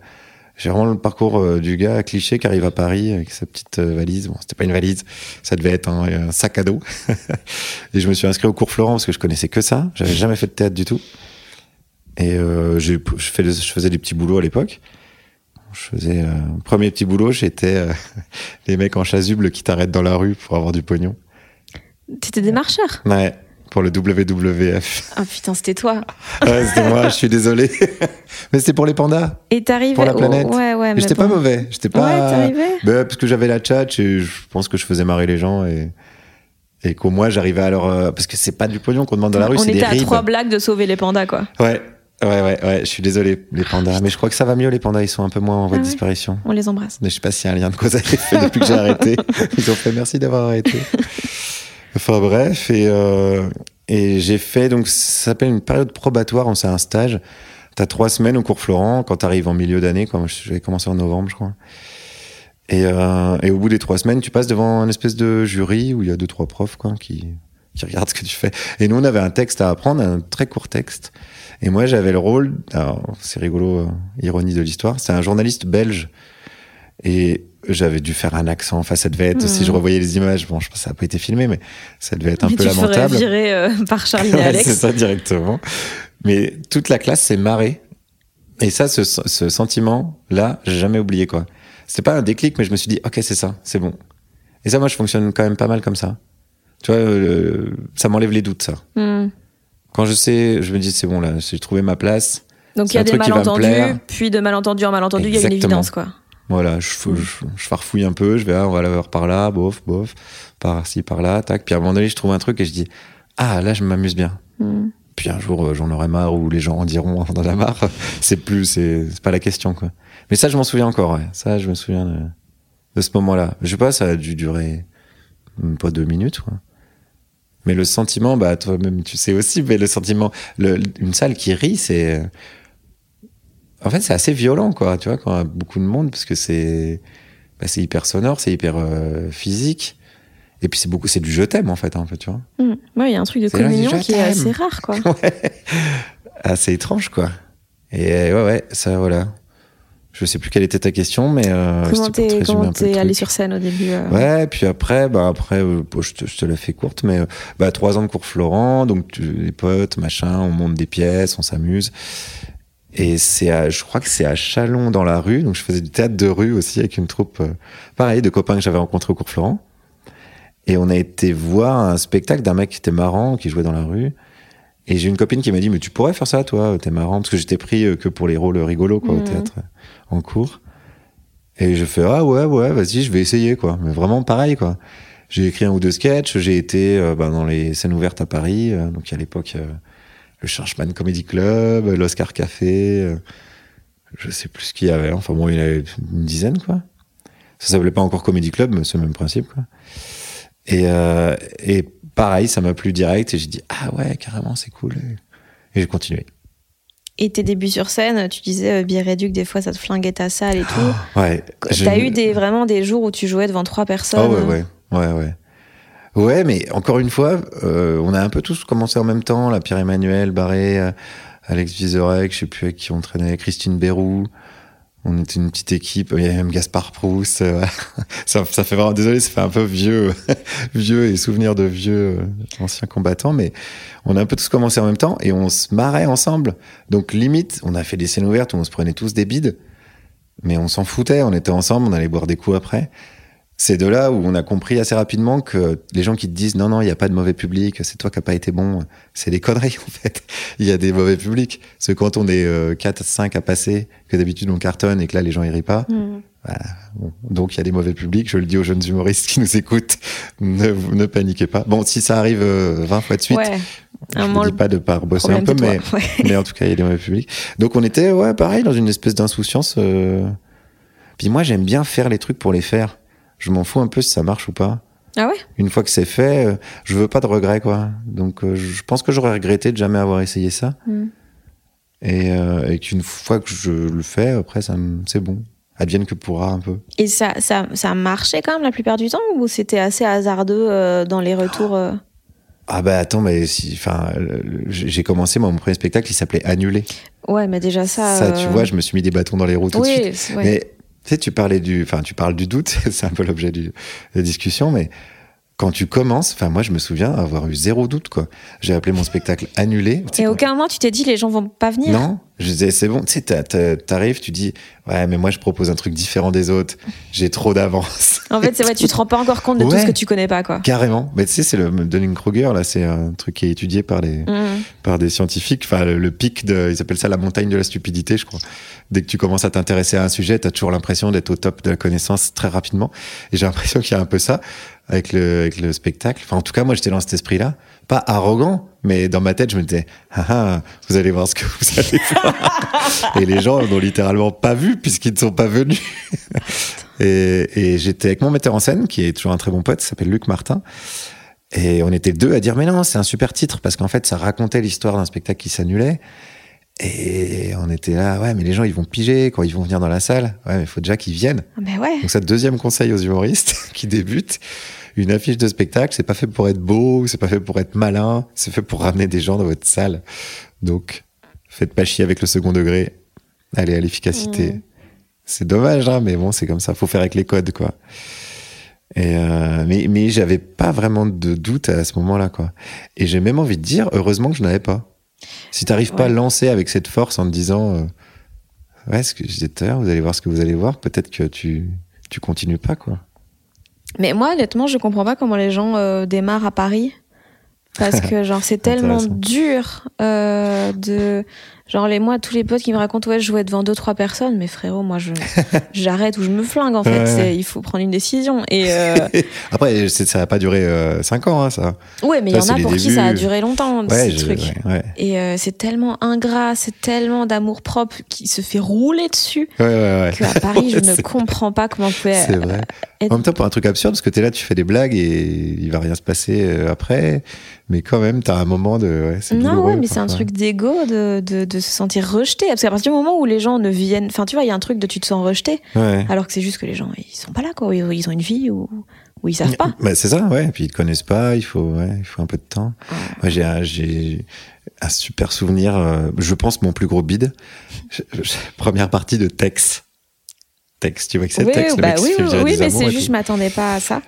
j'ai vraiment le parcours du gars cliché qui arrive à Paris avec sa petite valise. Bon, c'était pas une valise, ça devait être un, un sac à dos. (laughs) et je me suis inscrit au cours Florent parce que je connaissais que ça. J'avais jamais fait de théâtre du tout. Et euh, je, fais je faisais des petits boulots à l'époque. Je faisais euh, premier petit boulot, j'étais euh, (laughs) les mecs en chasuble qui t'arrêtent dans la rue pour avoir du pognon. t'étais des marcheurs? Ouais, pour le WWF. Ah putain, c'était toi. (laughs) Ouais, c'était moi, je suis désolé. (laughs) Mais c'était pour les pandas. Et t'arrivais. Pour la planète. oh, ouais, ouais. Mais j'étais bon. pas mauvais. J'étais pas. t'arrivais? Bah, parce que j'avais la tchatch et je pense que je faisais marrer les gens et, et qu'au moins j'arrivais à leur. Parce que c'est pas du pognon qu'on demande dans la rue, On c'est des était à ribes. trois blagues de sauver les pandas, quoi. Ouais, ouais, ouais, ouais. Je suis désolé, les pandas. Mais je crois que ça va mieux, les pandas. Ils sont un peu moins en voie Ah de disparition. On les embrasse. Mais je sais pas s'il y a un lien de cause à effet depuis que j'ai arrêté. (laughs) Ils ont fait merci d'avoir arrêté. Enfin bref, et, euh, et j'ai fait, donc ça s'appelle une période probatoire, on c'est un stage. T'as trois semaines au cours Florent, quand t'arrives en milieu d'année, quand j'avais commencé en novembre, je crois. Et, euh, et au bout des trois semaines, tu passes devant une espèce de jury où il y a deux, trois profs quoi, qui, qui regardent ce que tu fais. Et nous, on avait un texte à apprendre, un très court texte. Et moi, j'avais le rôle, alors c'est rigolo, euh, ironie de l'histoire, c'est un journaliste belge. Et j'avais dû faire un accent. Enfin, ça devait être, si je revoyais les images, bon, je pense que ça n'a pas été filmé, mais ça devait être un Mais peu tu lamentable. virer euh, par Charlie (laughs) Ouais, Alex. c'est ça directement. Mais toute la classe s'est marrée. Et ça, ce, ce sentiment-là, j'ai jamais oublié quoi. C'était pas un déclic, mais je me suis dit, ok, c'est ça, c'est bon. Et ça, moi, je fonctionne quand même pas mal comme ça. Tu vois, euh, ça m'enlève les doutes, ça. Hmm. Quand je sais, je me dis, c'est bon, là, j'ai trouvé ma place. Donc il y a des malentendus, puis de malentendu en malentendu, il y a une évidence, quoi. Voilà, je, Mm. je, je farfouille un peu, je vais, ah, on va la voir par là, bof, bof, par-ci, par-là, tac. Puis à un moment donné, je trouve un truc et je dis, ah, là, je m'amuse bien. Hmm. Puis un jour, euh, j'en aurai marre ou les gens en diront, (laughs) on en a marre. C'est plus, c'est pas la question, quoi. Mais ça, je m'en souviens encore, ouais. Ça, je me souviens de, de ce moment-là. Je sais pas, ça a dû durer pas deux minutes, quoi. Mais le sentiment, bah, toi-même, tu sais aussi, mais le sentiment, le, une salle qui rit, c'est, en fait, c'est assez violent, quoi, tu vois, quand il y a beaucoup de monde, parce que c'est, bah, c'est hyper sonore, c'est hyper euh, physique. Et puis c'est beaucoup, c'est du je t'aime, en fait, un peu, tu vois. Hmm. Ouais, il y a un truc de communion qui est assez rare, quoi. (laughs) ouais. Assez étrange, quoi. Et ouais, ouais, ça, voilà. Je sais plus quelle était ta question, mais euh, Comment t'es allé sur scène au début euh? Ouais, puis après, bah après, euh, je te, je te la fais courte, mais euh, bah trois ans de cours Florent, donc tu- les potes, machin, on monte des pièces, on s'amuse. Et c'est, à- je crois que c'est à Chalon dans la rue, donc je faisais du théâtre de rue aussi avec une troupe, pareil, de copains que j'avais rencontrés au cours Florent. Et on a été voir un spectacle d'un mec qui était marrant, qui jouait dans la rue. Et j'ai une copine qui m'a dit, mais tu pourrais faire ça, toi, t'es marrant, parce que j'étais pris euh, que pour les rôles rigolos, quoi, au Mhm. théâtre, euh, en cours. Et je fais, ah ouais, ouais, vas-y, je vais essayer, quoi. Mais vraiment pareil, quoi. J'ai écrit un ou deux sketchs, j'ai été euh, bah, dans les scènes ouvertes à Paris, euh, donc à l'époque, euh, le Churchman Comedy Club, l'Oscar Café, je sais plus ce qu'il y avait, enfin bon, il y en avait une dizaine, quoi. Ça s'appelait pas encore Comedy Club, mais c'est le même principe, quoi. Et, euh, et pareil, ça m'a plu direct, et j'ai dit, ah ouais, carrément, c'est cool. Et, j'ai continué. Et tes débuts sur scène, tu disais euh, Biréduc, des fois ça te flinguait ta salle et tout. (gasps) Ouais. je- T'as eu des, vraiment des jours où tu jouais devant trois personnes Ah ouais, ouais, ouais, ouais. Ouais, mais encore une fois, euh, on a un peu tous commencé en même temps. La Pierre-Emmanuel, Barré, euh, Alex Vizorek, je sais plus avec qui on traînait, Christine Bérou. On était une petite équipe. Il y avait même Gaspard Proust. euh, (laughs) ça, ça fait vraiment, désolé, ça fait un peu vieux, (laughs) vieux et souvenir de vieux euh, anciens combattants, mais on a un peu tous commencé en même temps et on se marrait ensemble. Donc limite, on a fait des scènes ouvertes où on se prenait tous des bides, mais on s'en foutait. On était ensemble, on allait boire des coups après c'est de là où on a compris assez rapidement que les gens qui te disent non, non, il n'y a pas de mauvais public, c'est toi qui n'as pas été bon, c'est des conneries (laughs) en fait. Il y a des mauvais publics. Parce que quand on est euh, 4, 5 à passer, que d'habitude on cartonne et que là les gens ils rient pas, Mhm. bon, donc il y a des mauvais publics. Je le dis aux jeunes humoristes qui nous écoutent, ne, ne paniquez pas. Bon, si ça arrive euh, 20 fois de suite, Ouais. je ne dis pas de pas bosser un peu, mais. Ouais. mais en tout cas, il y a des mauvais publics. Donc on était, ouais, pareil, dans une espèce d'insouciance. euh. Puis moi, j'aime bien faire les trucs pour les faire. Je m'en fous un peu si ça marche ou pas. Ah ouais? Une fois que c'est fait, euh, je veux pas de regrets, quoi. Donc euh, je pense que j'aurais regretté de jamais avoir essayé ça. Mhm. Et, euh, et qu'une fois que je le fais, après, ça c'est bon. Advienne que pourra un peu. Et ça, ça, ça marchait quand même la plupart du temps ou c'était assez hasardeux euh, dans les retours Ah bah attends, mais si, enfin, j'ai commencé moi, mon premier spectacle, il s'appelait Annulé. Ouais, mais déjà ça. Ça, tu vois, je me suis mis des bâtons dans les roues tout de suite. Oui, c'est- ouais. Mais sais, tu parlais du, enfin, tu parles du doute, (laughs) c'est un peu l'objet de la discussion, mais quand tu commences, enfin, moi, je me souviens avoir eu zéro doute, quoi. J'ai appelé mon spectacle annulé. Tu Et aucun moment tu t'es dit les gens vont pas venir Non, je disais, c'est bon, tu sais, t'arrives, tu dis, ouais, mais moi, je propose un truc différent des autres, j'ai trop d'avance. En fait, c'est vrai, tu te rends pas encore compte de tout ce que tu connais pas, quoi. Carrément. Mais tu sais, c'est le Dunning-Kruger, là, c'est un truc qui est étudié par les, Mhm. par des scientifiques. Enfin, le, le pic de, ils appellent ça la montagne de la stupidité, je crois. Dès que tu commences à t'intéresser à un sujet, t'as toujours l'impression d'être au top de la connaissance très rapidement. Et j'ai l'impression qu'il y a un peu ça avec le, avec le spectacle. Enfin, en tout cas, moi, j'étais dans cet esprit-là. Pas arrogant, mais dans ma tête, je me disais, ah, ah, vous allez voir ce que vous allez voir. et les gens n'ont littéralement pas vu puisqu'ils ne sont pas venus. et et j'étais avec mon metteur en scène, qui est toujours un très bon pote, s'appelle Luc Martin. Et on était deux à dire, mais non, c'est un super titre, parce qu'en fait, ça racontait l'histoire d'un spectacle qui s'annulait. Et on était là, ouais, mais les gens, ils vont piger quand ils vont venir dans la salle. Ouais, mais il faut déjà qu'ils viennent. Ah, Mais ouais. Donc, ça, deuxième conseil aux humoristes (laughs) qui débutent. Une affiche de spectacle, c'est pas fait pour être beau, c'est pas fait pour être malin, c'est fait pour ramener des gens dans votre salle. Donc, faites pas chier avec le second degré. Allez à l'efficacité. Mmh. C'est dommage, hein, mais bon, c'est comme ça. Faut faire avec les codes, quoi. Et euh, mais mais j'avais pas vraiment de doute à ce moment-là, quoi. Et j'ai même envie de dire, heureusement que je n'avais pas. Si t'arrives pas à Ouais. lancer avec cette force en te disant, euh, ouais, ce que je disais tout à l'heure, vous allez voir ce que vous allez voir, peut-être que tu tu continues pas, quoi. Mais moi, honnêtement, je comprends pas comment les gens euh, démarrent à Paris. Parce (laughs) que, genre, c'est tellement dur euh, de. Genre, les, moi, tous les potes qui me racontent, ouais, je jouais devant deux, trois personnes, mais frérot, moi, je (laughs) j'arrête ou je me flingue, en fait. Ouais. Il faut prendre une décision. Et. euh, (laughs) Après, ça va pas durer 5 ans, hein, ça. Ouais, mais il y en a pour qui ça a duré longtemps, Ouais, ce je- truc. ouais. Et euh, c'est tellement ingrat, c'est tellement d'amour propre qui se fait rouler dessus Ouais, ouais, ouais. qu'à Paris, (laughs) je ne comprends pas comment vous pouvez. C'est vrai. être- En même temps, pour un truc absurde, parce que t'es là, tu fais des blagues et il va rien se passer euh, après. Mais quand même, t'as un moment de. Non, ouais, mais c'est un truc d'ego de, de, de se sentir rejeté. Parce qu'à partir du moment où les gens ne viennent. Enfin, tu vois, il y a un truc de tu te sens rejeté, Ouais. alors que c'est juste que les gens, ils sont pas là, quoi. Ils ont une vie où ils savent pas. Bah, c'est ça, ouais. Et puis ils te connaissent pas, il faut, ouais, il faut un peu de temps. Moi, j'ai un, super souvenir. euh, je pense mon plus gros bide. Première partie de Tex. Tex, tu vois que c'est Oui, Tex, bah oui, oui, oui, mais c'est juste, je m'attendais pas à ça.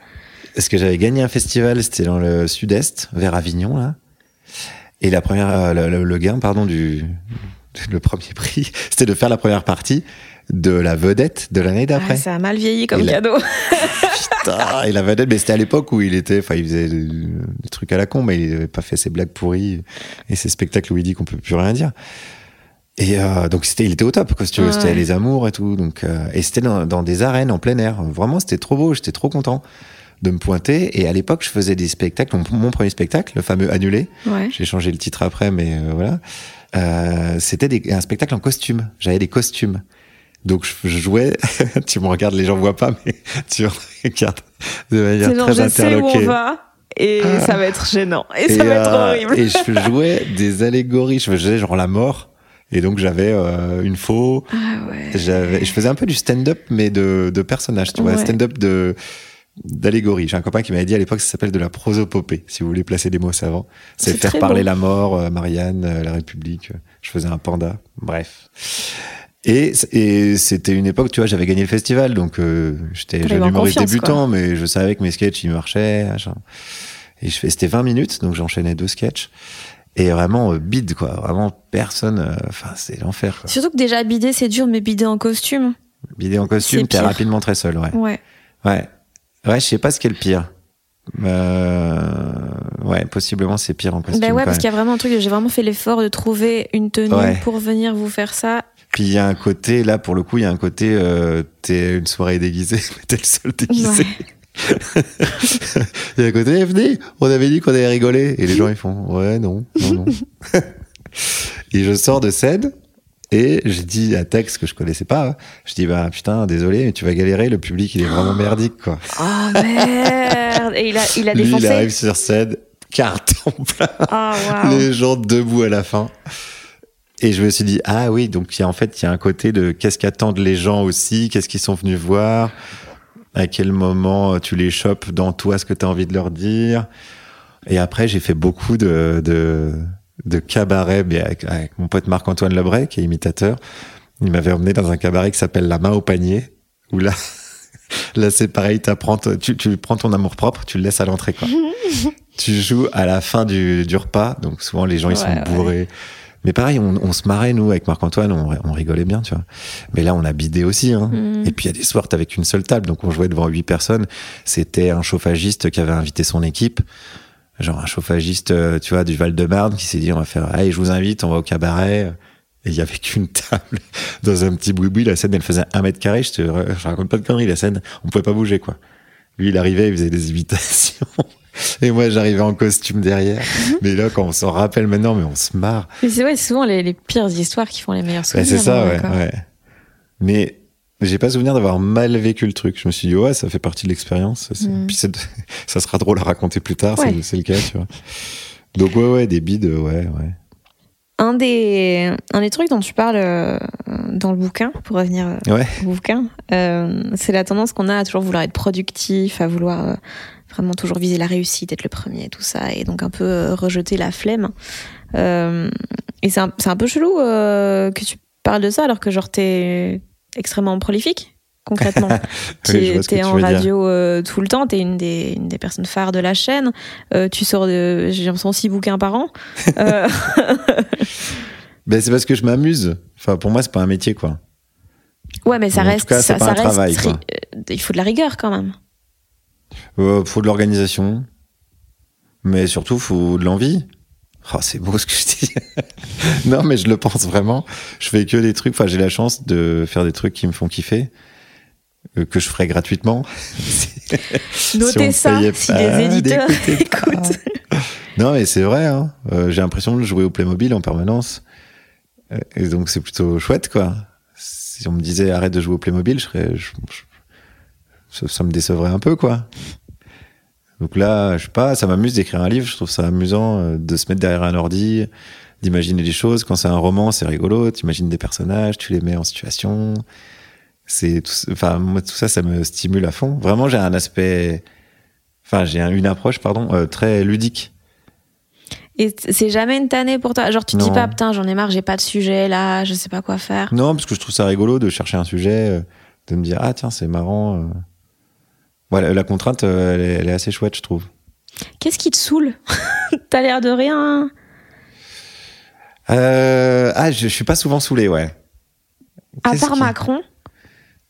Parce que j'avais gagné un festival, c'était dans le sud-est, vers Avignon, là. Et la première, euh, le, gain, pardon, du, le premier prix, (laughs) c'était de faire la première partie de la vedette de l'année d'après. Ah, ça a mal vieilli comme a- cadeau. (laughs) Putain, et la vedette, mais c'était à l'époque où il était, enfin, il faisait des, trucs à la con, mais il avait pas fait ses blagues pourries et ses spectacles où il dit qu'on peut plus rien dire. Et euh, donc c'était, il était au top, quoi, si tu veux, Ouais. c'était les amours et tout. Donc euh, et c'était dans, dans des arènes en plein air. Vraiment, c'était trop beau. J'étais trop content de me pointer. Et à l'époque, je faisais des spectacles. Mon, mon premier spectacle, le fameux annulé. Ouais. J'ai changé le titre après, mais euh, voilà. Euh, c'était un spectacle en costume. J'avais des costumes. Donc je, je jouais. (laughs) tu me regardes, les gens voient pas, mais (laughs) tu me regardes de manière très je sais où on interloquée. va et Ah. ça va être gênant. Et, Et, ça va être euh, horrible. et je (laughs) jouais des allégories. Je faisais genre la mort. Et donc j'avais euh, une faux. Ah ouais. J'avais, je faisais un peu du stand-up, mais de, de personnages, tu vois, Ouais. stand-up de d'allégorie. J'ai un copain qui m'avait dit à l'époque, ça s'appelle de la prosopopée, si vous voulez placer des mots savants. C'est faire parler la mort, euh, Marianne, euh, la République. Je faisais un panda, bref. Et, et c'était une époque, tu vois, j'avais gagné le festival, donc euh, j'étais jeune humoriste débutant, mais je savais que mes sketchs, ils marchaient. machin. Et je fais, c'était 20 minutes, donc j'enchaînais deux sketchs. Et vraiment, euh, bide, quoi. Vraiment, personne, euh, enfin, c'est l'enfer. Surtout que déjà bider c'est dur, mais bider en costume. Bidé en costume, t'es rapidement très seul, ouais. Ouais. Ouais. Ouais, je sais pas ce qui est le pire. Euh, ouais, possiblement c'est pire en costume. Bah ouais, parce qu'il y a vraiment un truc, j'ai vraiment fait l'effort de trouver une tenue Ouais. pour venir vous faire ça. Puis il y a un côté, là pour le coup, il y a un côté, euh, t'es une soirée déguisée, (laughs) mais t'es le seul déguisé. (laughs) Il y a un côté, eh, venez, on avait dit qu'on allait rigoler. Et les gens ils font, ouais, non, non, non. (laughs) et je sors de scène. Et j'ai dit à Tex que je connaissais pas, hein, je dis bah putain désolé mais tu vas galérer, le public il est vraiment merdique quoi. Oh merde Et il a, il a Lui il défoncé arrive sur scène, carton plein. Ah waouh les gens debout à la fin. Et je me suis dit, ah oui, donc y a, en fait, il y a un côté de qu'est-ce qu'attendent les gens aussi, qu'est-ce qu'ils sont venus voir, à quel moment tu les chopes dans toi, ce que tu as envie de leur dire. Et après, j'ai fait beaucoup de, de, de cabarets, mais avec, avec mon pote Marc-Antoine Lebray, qui est imitateur. Il m'avait emmené dans un cabaret qui s'appelle La main au panier, où là, (laughs) là c'est pareil, t'apprends t- tu, tu prends ton amour propre, tu le laisses à l'entrée, quoi. (laughs) tu joues à la fin du, du repas, donc souvent les gens ils Ouais, sont ouais. bourrés. Mais pareil, on, on se marrait nous avec Marc-Antoine, on, on rigolait bien, tu vois. Mais là, on a bidé aussi. Hein. Mm. Et puis il y a des soirs, t'avais qu'une seule table, donc on jouait devant huit personnes. C'était un chauffagiste qui avait invité son équipe, genre un chauffagiste, euh, tu vois, du Val-de-Marne, qui s'est dit on va faire, allez, je vous invite, on va au cabaret. Et il y avait qu'une table (laughs) dans un petit boui-boui. La scène, elle faisait un mètre carré. Je te, je raconte pas de conneries. La scène, on pouvait pas bouger, quoi. Lui, il arrivait, il faisait des imitations. (laughs) Et moi, j'arrivais en costume derrière. Mais là, quand on s'en rappelle maintenant, mais on se marre. Mais c'est ouais, souvent les, les pires histoires qui font les meilleurs Ouais, souvenirs. c'est ça, ouais. Mais j'ai pas souvenir d'avoir mal vécu le truc. Je me suis dit, ouais, ça fait partie de l'expérience. C'est- Mm. Puis (laughs) ça sera drôle à raconter plus tard, c'est- Ouais. c'est le cas, tu vois. Donc, ouais, ouais, des bides, ouais, ouais. Un des, un des trucs dont tu parles euh, dans le bouquin, pour revenir euh, Ouais. au bouquin, euh, c'est la tendance qu'on a à toujours vouloir être productif, à vouloir vraiment toujours viser la réussite, être le premier, tout ça, et donc un peu rejeter la flemme. Euh, et c'est un, un peu chelou euh, que tu parles de ça alors que genre t'es extrêmement prolifique, concrètement. (laughs) Oui, tu en veux dire. radio euh, tout le temps, t'es une des, une des personnes phares de la chaîne. Euh, tu sors de, j'ai l'impression, six bouquins par an. (laughs) Euh, (laughs) Ben, c'est parce que je m'amuse. Enfin, pour moi, c'est pas un métier, quoi. ouais, mais ça En tout reste, cas, ça, pas ça un reste travail, quoi. il faut de la rigueur quand même. Euh, faut de l'organisation. Mais surtout, faut de l'envie. Oh, c'est beau ce que je dis. (laughs) non, mais je le pense vraiment. Je fais que des trucs. Enfin, j'ai la chance de faire des trucs qui me font kiffer, euh, que je ferais gratuitement. (laughs) Notez ça si les (laughs) éditeurs écoutent. Non, mais c'est vrai. Hein. Euh, j'ai l'impression de jouer au Playmobil en permanence. Euh, Et donc, c'est plutôt chouette, quoi. Si on me disait arrête de jouer au Playmobil, je serais, je- je- ça, ça me décevrait un peu, quoi. Donc là, je sais pas, ça m'amuse d'écrire un livre. Je trouve ça amusant euh, de se mettre derrière un ordi, d'imaginer des choses. Quand c'est un roman, c'est rigolo. Tu imagines des personnages, tu les mets en situation. C'est tout, enfin, moi, tout ça, ça me stimule à fond. Vraiment, j'ai un aspect, enfin, j'ai un- une approche, pardon, euh, très ludique. Et c'est jamais une tannée pour toi? Genre, tu te dis pas, putain, j'en ai marre, j'ai pas de sujet là, je sais pas quoi faire. Non, parce que je trouve ça rigolo de chercher un sujet. euh, de me dire ah tiens c'est marrant. Voilà, la contrainte, elle est, elle est assez chouette, je trouve. Qu'est-ce qui te saoule (laughs) T'as l'air de rien. Euh, ah, je, je suis pas souvent saoulé, ouais. À part qui- Macron.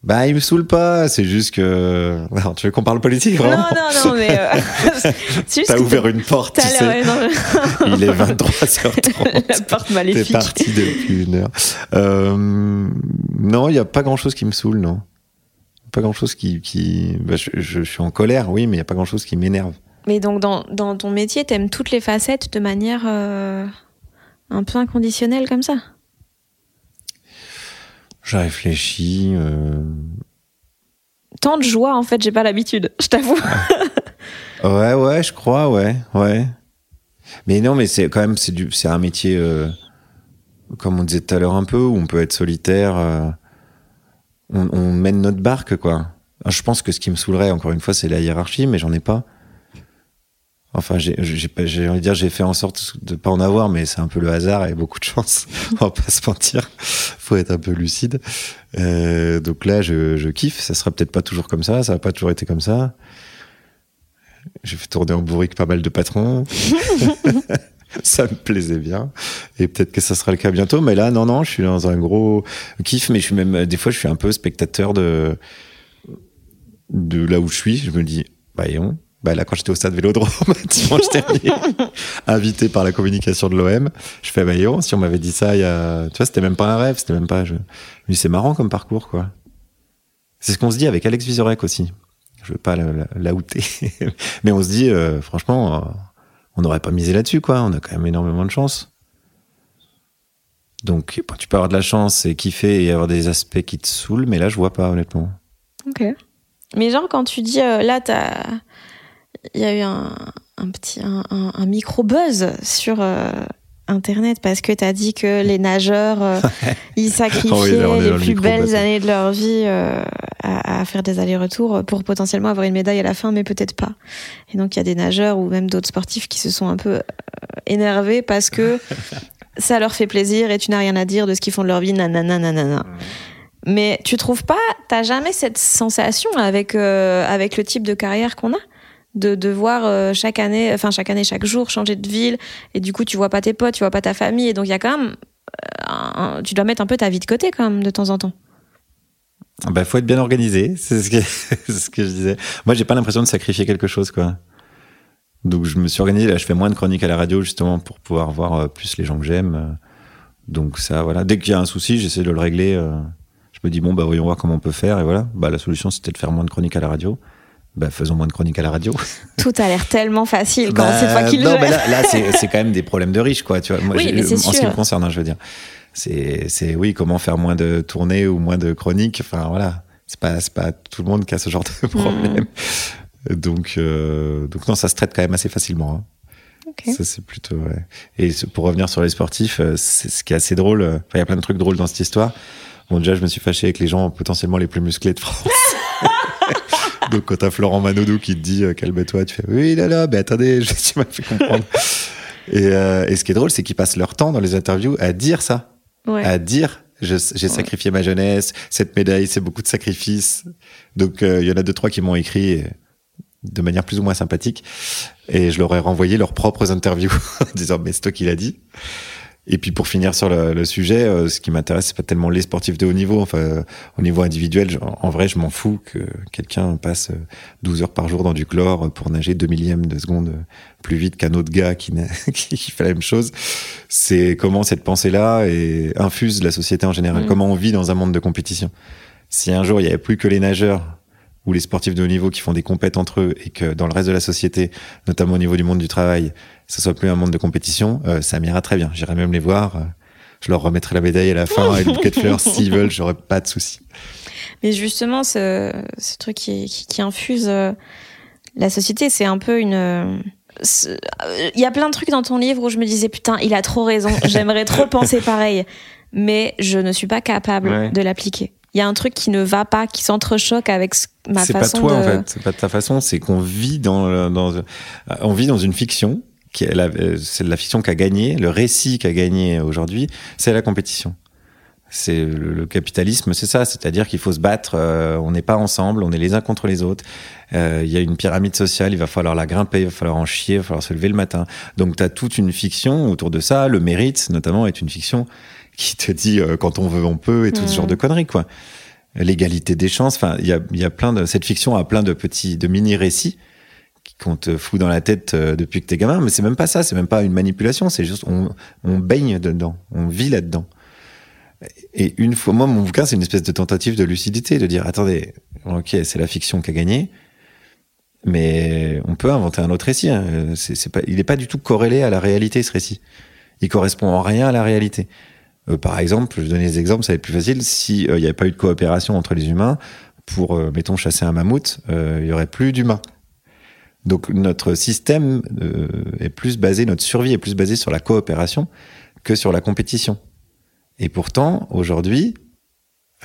Bah, il me saoule pas, c'est juste que. (laughs) Non, tu veux qu'on parle politique, Non, vraiment non, non, mais. euh, (laughs) T'as ouvert une porte, tu sais. non, Il est 23h30. La porte T'es maléfique. parti depuis une heure. Euh, non, il n'y a pas grand chose qui me saoule, non. Pas grand chose qui. qui... bah, je, je suis en colère, oui, mais il n'y a pas grand chose qui m'énerve. Mais donc, dans, dans ton métier, t'aimes toutes les facettes de manière euh, un peu inconditionnelle comme ça? Je réfléchis. euh, Tant de joie, en fait, j'ai pas l'habitude, je t'avoue. (laughs) Ouais, ouais, je crois, ouais, ouais. Mais non, mais c'est quand même, c'est un métier, euh, comme on disait tout à l'heure un peu, où on peut être solitaire. On, on mène notre barque, quoi. Je pense que ce qui me saoulerait, encore une fois, c'est la hiérarchie, mais j'en ai pas. Enfin, j'ai, envie de dire, j'ai fait en sorte de pas en avoir, mais c'est un peu le hasard et beaucoup de chance. (laughs) on va pas se mentir. Faut être un peu lucide. Euh, donc là, je, je kiffe. Ça sera peut-être pas toujours comme ça. Ça a pas toujours été comme ça. J'ai fait tourner en bourrique pas mal de patrons. (laughs) ça me plaisait bien. Et peut-être que ça sera le cas bientôt. Mais là, non, non, je suis dans un gros kiff. Mais je suis même, des fois, je suis un peu spectateur de, de là où je suis. Je me dis, bah, voyons. Bah, là, quand j'étais au stade Vélodrome, (laughs) dimanche dernier, invité par la communication de l'OM, je fais, bah, voyons, si on m'avait dit ça il y a, tu vois, c'était même pas un rêve, c'était même pas, je, c'est marrant comme parcours, quoi. C'est ce qu'on se dit avec Alex Vizorek aussi. Je veux pas la. (laughs) Mais on se dit, euh, franchement, euh, on n'aurait pas misé là-dessus, quoi. On a quand même énormément de chance. Donc, tu peux avoir de la chance et kiffer et avoir des aspects qui te saoulent, mais là, je vois pas, honnêtement. Ok. Mais genre, quand tu dis, euh, là, t'as. Il y a eu un, petit. un micro-buzz sur. euh, Internet parce que t'as dit que les nageurs euh, (laughs) ils sacrifiaient Oh oui, là, les le plus belles années de leur vie euh, à, à faire des allers-retours pour potentiellement avoir une médaille à la fin mais peut-être pas. Et donc il y a des nageurs ou même d'autres sportifs qui se sont un peu euh, énervés parce que (laughs) ça leur fait plaisir et tu n'as rien à dire de ce qu'ils font de leur vie nanana nanana mais tu trouves pas, t'as jamais cette sensation avec euh, avec le type de carrière qu'on a? De de voir euh, chaque année, enfin chaque année, chaque jour changer de ville et du coup tu vois pas tes potes, tu vois pas ta famille et donc il y a quand même, euh, tu dois mettre un peu ta vie de côté quand même de temps en temps. Bah, faut être bien organisé, (laughs) c'est ce que, ce que je disais. Moi, j'ai pas l'impression de sacrifier quelque chose, quoi. Donc, je me suis organisé, là, je fais moins de chroniques à la radio, justement, pour pouvoir voir euh, plus les gens que j'aime. Donc, ça, voilà. Dès qu'il y a un souci, j'essaie de le régler. Je me dis, bon, bah, voyons voir comment on peut faire, et voilà. Bah, la solution, c'était de faire moins de chroniques à la radio. Bah, faisons moins de chroniques à la radio. (laughs) Tout a l'air tellement facile quand Bah, c'est toi qui le non, mais là, là c'est quand même des problèmes de riches, quoi. Tu vois, moi, Oui, mais en ce qui me concerne, hein, je veux dire, c'est, c'est oui, comment faire moins de tournées ou moins de chroniques. Enfin, voilà, c'est pas, c'est pas tout le monde qui a ce genre de problème. Donc, euh, donc non, ça se traite quand même assez facilement. hein. Ça, c'est plutôt. ouais. Et pour revenir sur les sportifs, euh, c'est ce qui est assez drôle. euh, Enfin, il y a plein de trucs drôles dans cette histoire. Bon, déjà, je me suis fâché avec les gens potentiellement les plus musclés de France. (laughs) (laughs) Donc, quand t'as Florent Manodou qui te dit euh, calme-toi, tu fais oui, là, là, mais attendez, (laughs) je, tu m'as fait comprendre. et, euh, et ce qui est drôle, c'est qu'ils passent leur temps dans les interviews à dire ça, Ouais. à dire j'ai sacrifié ma jeunesse, cette médaille, c'est beaucoup de sacrifices. Donc, euh, il y en a deux, trois qui m'ont écrit et- de manière plus ou moins sympathique. Et je leur ai renvoyé leurs propres interviews (laughs) en disant, mais c'est toi qui l'as dit. Et puis pour finir sur le, le sujet, euh, ce qui m'intéresse, c'est pas tellement les sportifs de haut niveau. Enfin, euh, au niveau individuel, je- en vrai, je m'en fous que quelqu'un passe euh, 12 heures par jour dans du chlore pour nager 2 millièmes de seconde euh, plus vite qu'un autre gars qui, (laughs) fait la même chose. C'est comment cette pensée-là infuse la société en général? Mm. Comment on vit dans un monde de compétition? Si un jour il y avait plus que les nageurs ou les sportifs de haut niveau qui font des compètes entre eux et que dans le reste de la société, notamment au niveau du monde du travail, ce soit plus un monde de compétition, euh, ça m'ira très bien. J'irai même les voir. euh, je leur remettrai la médaille à la fin et le bouquet de fleurs (laughs) s'ils veulent, j'aurai pas de souci. Mais justement, ce, ce truc qui, qui, qui infuse euh, la société, c'est un peu une. Il y a plein de trucs dans ton livre où je me disais putain, il a trop raison, j'aimerais trop (laughs) penser pareil, mais je ne suis pas capable Ouais. de l'appliquer. Il y a un truc qui ne va pas, qui s'entrechoque avec ce- ma C'est pas façon toi de. en fait, c'est pas de ta façon, c'est qu'on vit dans, dans, euh, on vit dans une fiction qui est la, euh, c'est la fiction qui a gagné, le récit qui a gagné aujourd'hui, c'est la compétition. C'est le, capitalisme, c'est ça, c'est-à-dire qu'il faut se battre. Euh, on n'est pas ensemble, on est les uns contre les autres. Euh, il y a une pyramide sociale, il va falloir la grimper, il va falloir en chier, il va falloir se lever le matin. Donc tu as toute une fiction autour de ça. Le mérite, notamment, est une fiction qui te dit euh, quand on veut, on peut et tout ce genre de conneries, quoi. L'égalité des chances. Enfin, il y a, y a plein de cette fiction a plein de petits, de mini récits qu'on te fout dans la tête depuis que t'es gamin. Mais c'est même pas ça, c'est même pas une manipulation. C'est juste on, on baigne dedans, on vit là-dedans. Et une fois, moi, mon bouquin, c'est une espèce de tentative de lucidité, de dire, attendez, ok, c'est la fiction qui a gagné, mais on peut inventer un autre récit. Hein. C'est, pas, il n'est pas du tout corrélé à la réalité, ce récit. Il correspond en rien à la réalité. Euh, par exemple, je vais donner des exemples, ça va être plus facile. Si euh, n'y avait pas eu de coopération entre les humains pour, euh, mettons, chasser un mammouth, il y aurait plus d'humains. Donc notre système est plus basé, notre survie est plus basée sur la coopération que sur la compétition. Et pourtant, aujourd'hui,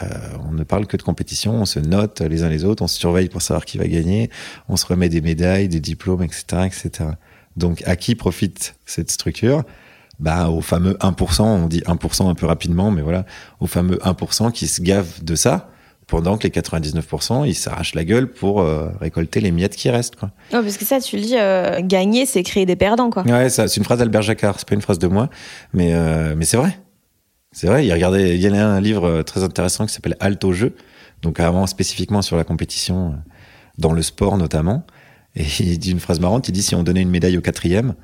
euh, on ne parle que de compétition, on se note les uns les autres, on se surveille pour savoir qui va gagner, on se remet des médailles, des diplômes, etc., etc. Donc, à qui profite cette structure? Bah, au fameux 1%, on dit 1% un peu rapidement, mais voilà, au fameux 1% qui se gave de ça, pendant que les 99%, ils s'arrachent la gueule pour euh, récolter les miettes qui restent. Quoi. Oh, parce que ça, tu le dis, euh, gagner, c'est créer des perdants. Quoi. Ouais, ça, c'est une phrase d'Albert Jacquard, c'est pas une phrase de moi, mais, mais c'est vrai. C'est vrai, il regardait, il y a un livre euh, très intéressant qui s'appelle Halt au jeu, donc avant spécifiquement sur la compétition euh, dans le sport notamment. Et (laughs) il dit une phrase marrante, il dit si on donnait une médaille au quatrième,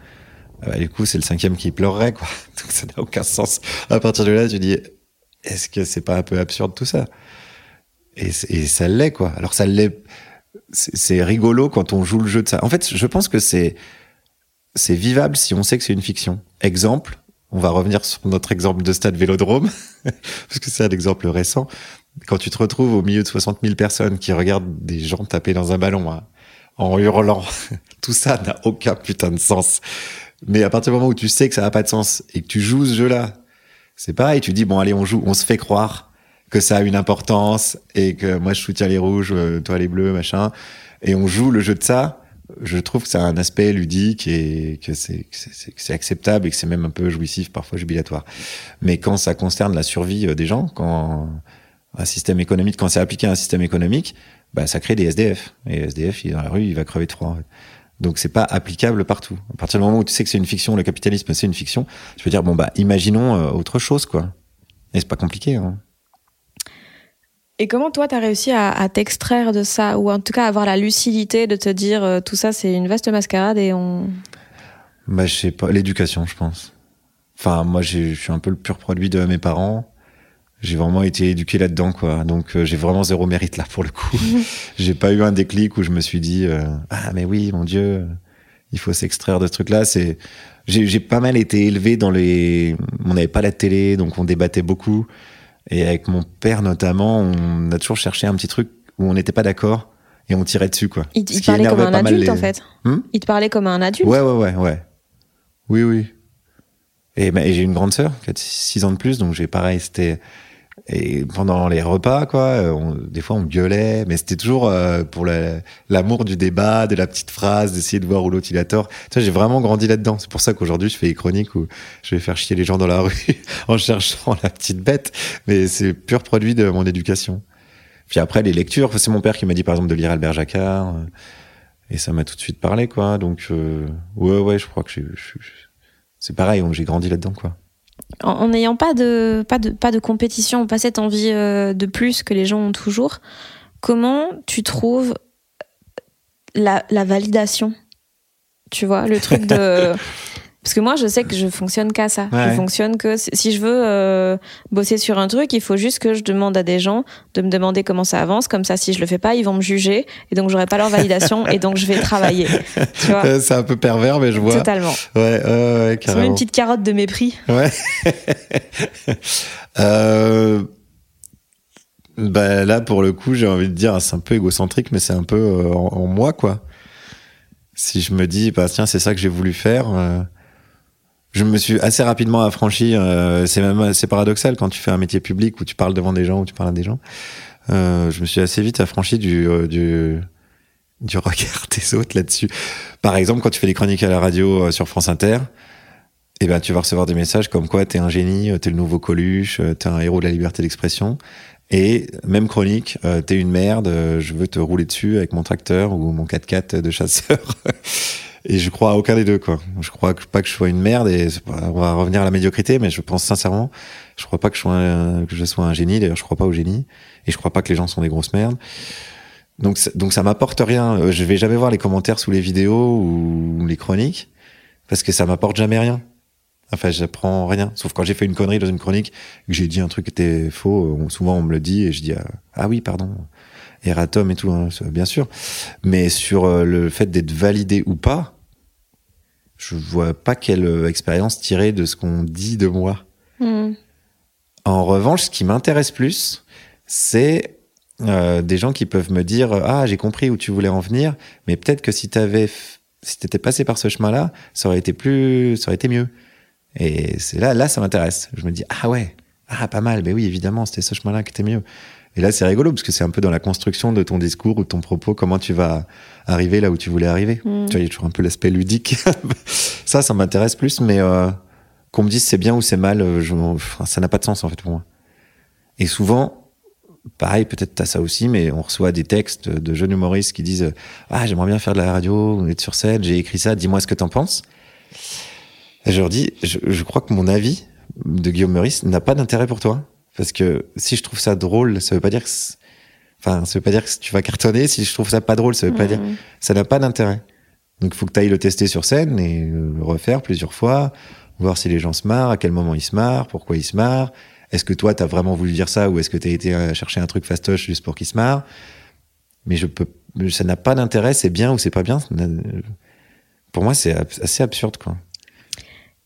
bah, du coup c'est le cinquième qui pleurerait quoi. (laughs) Donc ça n'a aucun sens. À partir de là, tu dis est-ce que c'est pas un peu absurde tout ça? Et, et, ça l'est quoi. Alors ça l'est. C'est rigolo quand on joue le jeu de ça. En fait, je pense que c'est c'est vivable si on sait que c'est une fiction. Exemple, on va revenir sur notre exemple de stade Vélodrome, (laughs) parce que c'est un exemple récent. Quand tu te retrouves au milieu de 60 000 personnes qui regardent des gens taper dans un ballon hein, en hurlant, (laughs) tout ça n'a aucun putain de sens. Mais à partir du moment où tu sais que ça n'a pas de sens et que tu joues ce jeu-là, c'est pareil, tu dis, bon allez, on joue, on se fait croire que ça a une importance et que moi je soutiens les rouges, euh, toi les bleus, machin, et on joue le jeu de ça je trouve que ça a un aspect ludique et que c'est acceptable et que c'est même un peu jouissif, parfois jubilatoire. Mais quand ça concerne la survie euh, des gens, quand un système économique, quand c'est appliqué à un système économique, bah ça crée des SDF. Et SDF, il est dans la rue, il va crever de froid. Donc c'est pas applicable partout. À partir du moment où tu sais que c'est une fiction, le capitalisme c'est une fiction, je peux dire bon bah imaginons euh, autre chose quoi. Et c'est pas compliqué. Hein. Et comment toi, tu as réussi à, t'extraire de ça, ou en tout cas avoir la lucidité de te dire euh, tout ça, c'est une vaste mascarade et on. Bah, je sais pas, l'éducation, je pense. Enfin, moi, je suis un peu le pur produit de mes parents. J'ai vraiment été éduqué là-dedans, quoi. Donc, euh, j'ai vraiment zéro mérite là pour le coup. (laughs) j'ai pas eu un déclic où je me suis dit euh, ah mais oui, mon Dieu, il faut s'extraire de ce truc-là. C'est j'ai pas mal été élevé dans les. On n'avait pas la télé, donc on débattait beaucoup. Et avec mon père notamment, on a toujours cherché un petit truc où on n'était pas d'accord et on tirait dessus quoi. Il, te parlait comme un adulte en fait. Hmm il te parlait comme un adulte. Ouais ouais ouais ouais. Oui oui. Et, bah, et j'ai une grande sœur qui a 6 ans de plus, donc j'ai pareil, c'était et pendant les repas, quoi, euh, des fois on gueulait, mais c'était toujours euh, pour l'amour du débat, de la petite phrase, d'essayer de voir où l'autre il a tort. Tu j'ai vraiment grandi là-dedans. C'est pour ça qu'aujourd'hui je fais les chroniques où je vais faire chier les gens dans la rue (laughs) en cherchant la petite bête. Mais c'est pur produit de mon éducation. Puis après les lectures, c'est mon père qui m'a dit par exemple de lire Albert Jacquard, euh, et ça m'a tout de suite parlé, quoi. Donc ouais ouais, je crois que c'est pareil, j'ai grandi là-dedans, quoi en n'ayant pas de, pas, de, pas de compétition, pas cette envie euh, de plus que les gens ont toujours, comment tu trouves la, la validation? Tu vois, le truc de. (laughs) Parce que moi, je sais que je fonctionne qu'à ça. Je fonctionne que si je veux euh, bosser sur un truc, il faut juste que je demande à des gens de me demander comment ça avance. Comme ça, si je le fais pas, ils vont me juger et donc j'aurai pas leur validation (laughs) et donc je vais travailler. Tu vois euh, C'est un peu pervers, mais je vois. Totalement. Ouais, ouais, carrément. C'est une petite carotte de mépris. Ouais. (laughs) euh... Bah là, pour le coup, j'ai envie de dire, c'est un peu égocentrique, mais c'est un peu euh, en, moi, quoi. Si je me dis, bah tiens, c'est ça que j'ai voulu faire je me suis assez rapidement affranchi. Euh, c'est même c'est paradoxal quand tu fais un métier public où tu parles devant des gens, où tu parles à des gens. Euh, je me suis assez vite affranchi du, euh, du du regard (laughs) des autres là-dessus. Par exemple, quand tu fais des chroniques à la radio sur France Inter et ben tu vas recevoir des messages comme quoi t'es un génie, t'es le nouveau Coluche, t'es un héros de la liberté d'expression. Et même chronique, euh, t'es une merde, euh, je veux te rouler dessus avec mon tracteur ou mon 4x4 de chasseur. (laughs) et je crois à aucun des deux, quoi. Je crois pas que je sois une merde et on va revenir à la médiocrité, mais je pense sincèrement, je crois pas que je sois un, que je sois un génie. D'ailleurs, je crois pas au génie et je crois pas que les gens sont des grosses merdes. Donc, donc ça m'apporte rien. Euh, je vais jamais voir les commentaires sous les vidéos ou les chroniques parce que ça m'apporte jamais rien. Enfin, j'apprends rien. Sauf quand j'ai fait une connerie dans une chronique, que j'ai dit un truc qui était faux, souvent on me le dit et je dis ah, ah oui, pardon, erratum et tout, hein, bien sûr. Mais sur euh, le fait d'être validé ou pas, je vois pas quelle euh, expérience tirer de ce qu'on dit de moi. Hmm. En revanche, ce qui m'intéresse plus, c'est euh, des gens qui peuvent me dire ah j'ai compris où tu voulais en venir, mais peut-être que si t'avais si t'étais passé par ce chemin-là, ça aurait été plus, ça aurait été mieux. Et c'est là, là, ça m'intéresse. Je me dis, ah ouais, ah pas mal, mais oui, évidemment, c'était ce chemin-là qui était mieux. Et là, c'est rigolo parce que c'est un peu dans la construction de ton discours ou de ton propos, comment tu vas arriver là où tu voulais arriver. Mm. Tu vois, il y a toujours un peu l'aspect ludique. (laughs) ça, ça m'intéresse plus, mais euh, qu'on me dise c'est bien ou c'est mal, euh, je, ça n'a pas de sens en fait pour moi. Et souvent, pareil, peut-être t'as ça aussi, mais on reçoit des textes de jeunes humoristes qui disent ah j'aimerais bien faire de la radio, être sur scène, j'ai écrit ça, dis-moi ce que t'en penses. Et je leur dis, je, je, crois que mon avis de Guillaume Meurice n'a pas d'intérêt pour toi. Parce que si je trouve ça drôle, ça veut pas dire que, enfin, ça veut pas dire que tu vas cartonner. Si je trouve ça pas drôle, ça veut pas dire, mmh. ça n'a pas d'intérêt. Donc, il faut que tu ailles le tester sur scène et le refaire plusieurs fois, voir si les gens se marrent, à quel moment ils se marrent, pourquoi ils se marrent. Est-ce que toi, t'as vraiment voulu dire ça ou est-ce que t'as été chercher un truc fastoche juste pour qu'ils se marrent? Mais je peux, ça n'a pas d'intérêt, c'est bien ou c'est pas bien. Pour moi, c'est assez absurde, quoi.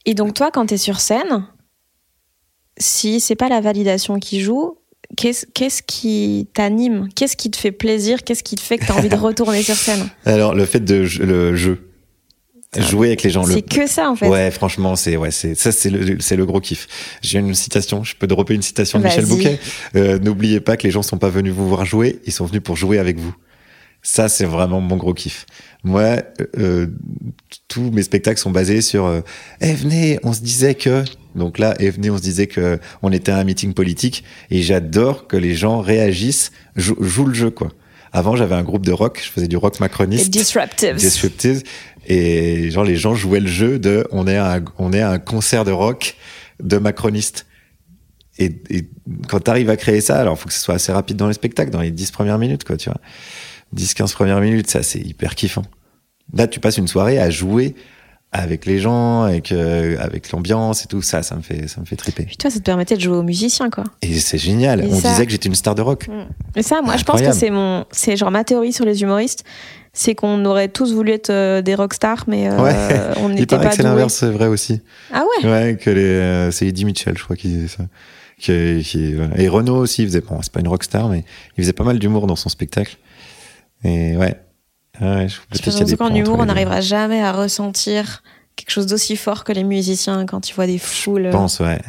Et donc toi, quand tu es sur scène, si c'est pas la validation qui joue, qu'est-ce qui t'anime? Qu'est-ce qui te fait plaisir? Qu'est-ce qui te fait que tu as envie de (laughs) retourner sur scène? Alors le fait de le jeu. Jouer avec les gens. C'est que ça en fait. Ouais, franchement, c'est ouais, c'est ça, c'est le, c'est le gros kiff. J'ai une citation. Je peux dropper une citation de Michel Bouquet. Euh, N'oubliez pas que les gens sont pas venus vous voir jouer, ils sont venus pour jouer avec vous. Ça, c'est vraiment mon gros kiff. Moi, euh, euh, tous mes spectacles sont basés sur euh, eh, venez, on se disait que donc là, eh, venez, on se disait que on était à un meeting politique et j'adore que les gens réagissent, jouent, le jeu quoi. Avant, j'avais un groupe de rock, je faisais du rock macroniste. Et disruptive. Disruptive. Et genre, les gens jouaient le jeu de on est à un, on est à un concert de rock de macronistes. Et, et quand tu arrives à créer ça, alors faut que ce soit assez rapide dans les spectacles, dans les dix premières minutes, quoi, tu vois. 10-15 premières minutes, ça c'est hyper kiffant. Là, tu passes une soirée à jouer avec les gens, avec euh, avec l'ambiance et tout ça, ça me fait ça me fait triper. Puis toi, ça te permettait de jouer aux musiciens, quoi. Et c'est génial. On disait que j'étais une star de rock. Et ça, moi, je pense que c'est mon, c'est genre ma théorie sur les humoristes, c'est qu'on aurait tous voulu être euh, des rockstars, mais euh, (laughs) on n'était pas. c'est l'inverse, c'est vrai aussi. Ah ouais? Ouais, que les, c'est Eddie Mitchell, je crois, qui disait ça. Qui, et Renaud aussi, il faisait, bon, c'est pas une rockstar, mais il faisait pas mal d'humour dans son spectacle. Et ouais. ouais je, pense qu'en humour, on n'arrivera jamais à ressentir quelque chose d'aussi fort que les musiciens quand ils voient des foules. Je pense, ouais.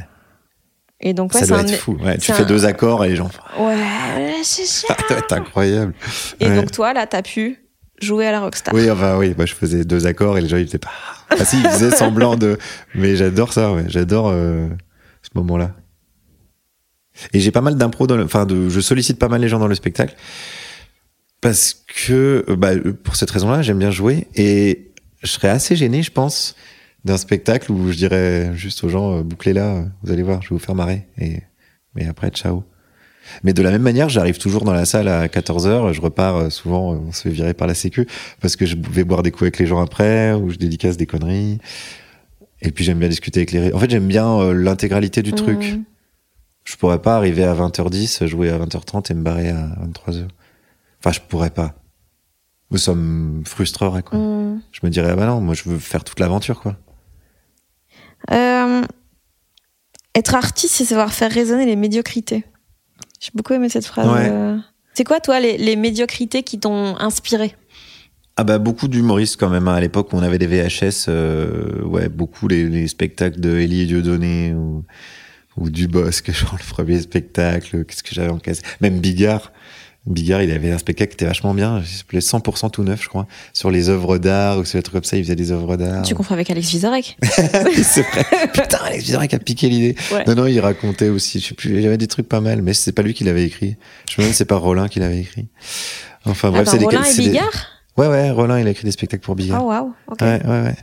Et donc, ouais, ça doit être fou. Ouais, tu fais deux accords et les gens. Ouais, c'est ça. (laughs) ça doit être incroyable. Et donc, toi, là, t'as pu jouer à la rockstar. Oui, enfin, oui. Moi, je faisais deux accords et les gens, ils faisaient pas. Ah, si, ils faisaient semblant de. Mais j'adore ça, ouais. J'adore euh, ce moment-là. Et j'ai pas mal d'impro dans le. Enfin, de... je sollicite pas mal les gens dans le spectacle parce que euh, bah, pour cette raison-là, j'aime bien jouer et je serais assez gêné, je pense, d'un spectacle où je dirais juste aux gens euh, bouclez là, vous allez voir, je vais vous faire marrer et mais après ciao. Mais de la même manière, j'arrive toujours dans la salle à 14h, je repars euh, souvent, on se fait virer par la sécu parce que je vais boire des coups avec les gens après ou je dédicace des conneries. Et puis j'aime bien discuter avec les En fait, j'aime bien l'intégralité du truc. Mmh. Je pourrais pas arriver à 20h10, jouer à 20h30 et me barrer à 23h. Enfin, je pourrais pas. Ça me frustrerait, quoi. Mm. Je me dirais, ah bah non, moi, je veux faire toute l'aventure, quoi. Euh, être artiste, c'est savoir faire résonner les médiocrités. J'ai beaucoup aimé cette phrase. Euh. C'est quoi, toi, les, médiocrités qui t'ont inspiré? Ah bah beaucoup d'humoristes quand même hein. à l'époque où on avait des VHS euh, ouais beaucoup les, spectacles de Elie et Dieudonné ou, ou Dubosc (laughs) genre le premier spectacle qu'est-ce que j'avais en caisse? Même Bigard Bigard, il avait un spectacle qui était vachement bien, il s'appelait 100% tout neuf, je crois, sur les œuvres d'art ou sur des trucs comme ça, il faisait des œuvres d'art. Tu confonds avec Alex Vizorek (laughs) C'est vrai. Putain, Alex Vizorek a piqué l'idée. Ouais. Non, non, il racontait aussi, je sais plus, il y avait des trucs pas mal, mais c'est pas lui qui l'avait écrit. Je me demande c'est pas Rollin qui l'avait écrit. Enfin bref, Attends, c'est des Rollin et c'est des- Bigard? Ouais, ouais, Rollin, il a écrit des spectacles pour Bigard. Ah, waouh, ok. Ouais, ouais, ouais.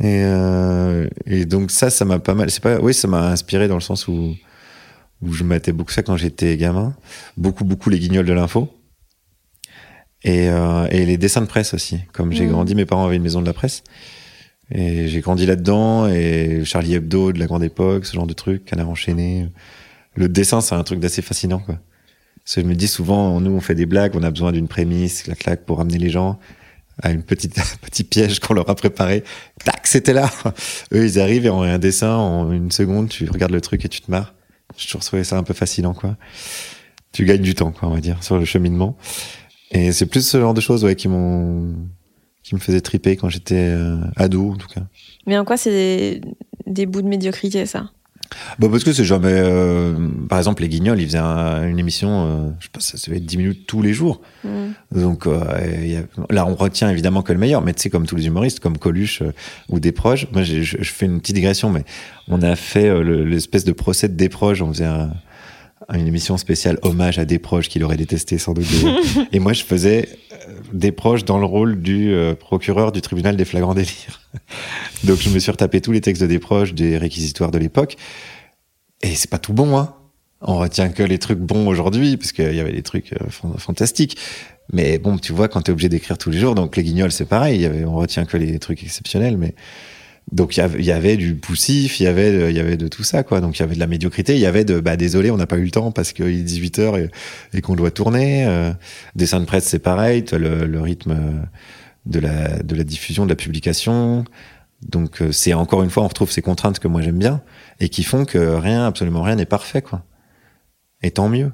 Et, euh, et donc ça, ça m'a pas mal. C'est pas, oui, ça m'a inspiré dans le sens où où je matais beaucoup ça quand j'étais gamin, beaucoup, beaucoup les guignols de l'info et, euh, et les dessins de presse aussi. Comme j'ai Mhm. grandi, mes parents avaient une maison de la presse et j'ai grandi là-dedans et Charlie Hebdo de la grande époque, ce genre de trucs, Canard enchaîné. Le dessin, c'est un truc d'assez fascinant, quoi. Parce que je me dis souvent, nous, on fait des blagues, on a besoin d'une prémisse, la claque pour ramener les gens à une petite (laughs) petit piège qu'on leur a préparé. Tac, c'était là. (laughs) Eux, ils arrivent et en un dessin, en une seconde, tu regardes le truc et tu te marres. J'ai toujours trouvé ça un peu fascinant, quoi. Tu gagnes du temps, quoi, on va dire, sur le cheminement. Et c'est plus ce genre de choses, ouais, qui m'ont, qui me faisaient triper quand j'étais euh, ado, en tout cas. Mais en quoi c'est des, des bouts de médiocrité, ça? Bah parce que c'est jamais. euh, par exemple, les Guignols, ils faisaient un- une émission, euh, je sais pas, ça devait être 10 minutes tous les jours. Hmm. Donc euh, il y a- là, on retient évidemment que le meilleur, mais tu sais, comme tous les humoristes, comme Coluche euh, ou Desproges. Moi, je, je fais une petite digression, mais on a fait euh, le- l'espèce de procès de Desproges. On faisait un- une émission spéciale hommage à Desproges qu'il aurait détesté sans doute. (laughs) Et moi, je faisais euh, Desproges dans le rôle du euh, procureur du tribunal des flagrants délires. (laughs) Donc je me suis retapé tous les textes de Desproges, des réquisitoires de l'époque. Et c'est pas tout bon, hein. On retient que les trucs bons aujourd'hui, parce qu'il y avait des trucs euh, fan- fantastiques. Mais bon, tu vois, quand t'es obligé d'écrire tous les jours, donc les guignols, c'est pareil. On retient que les trucs exceptionnels, mais donc il y avait, du poussif, il y avait, de- il y avait de tout ça, quoi. Donc il y avait de la médiocrité, il y avait de, bah désolé, on n'a pas eu le temps parce qu'il est 18 h et, et qu'on doit tourner. Euh, dessin de presse, c'est pareil. Le, le rythme de la, de la diffusion, de la publication. Donc euh, c'est encore une fois, on retrouve ces contraintes que moi j'aime bien et qui font que rien, absolument rien n'est parfait, quoi. Et tant mieux.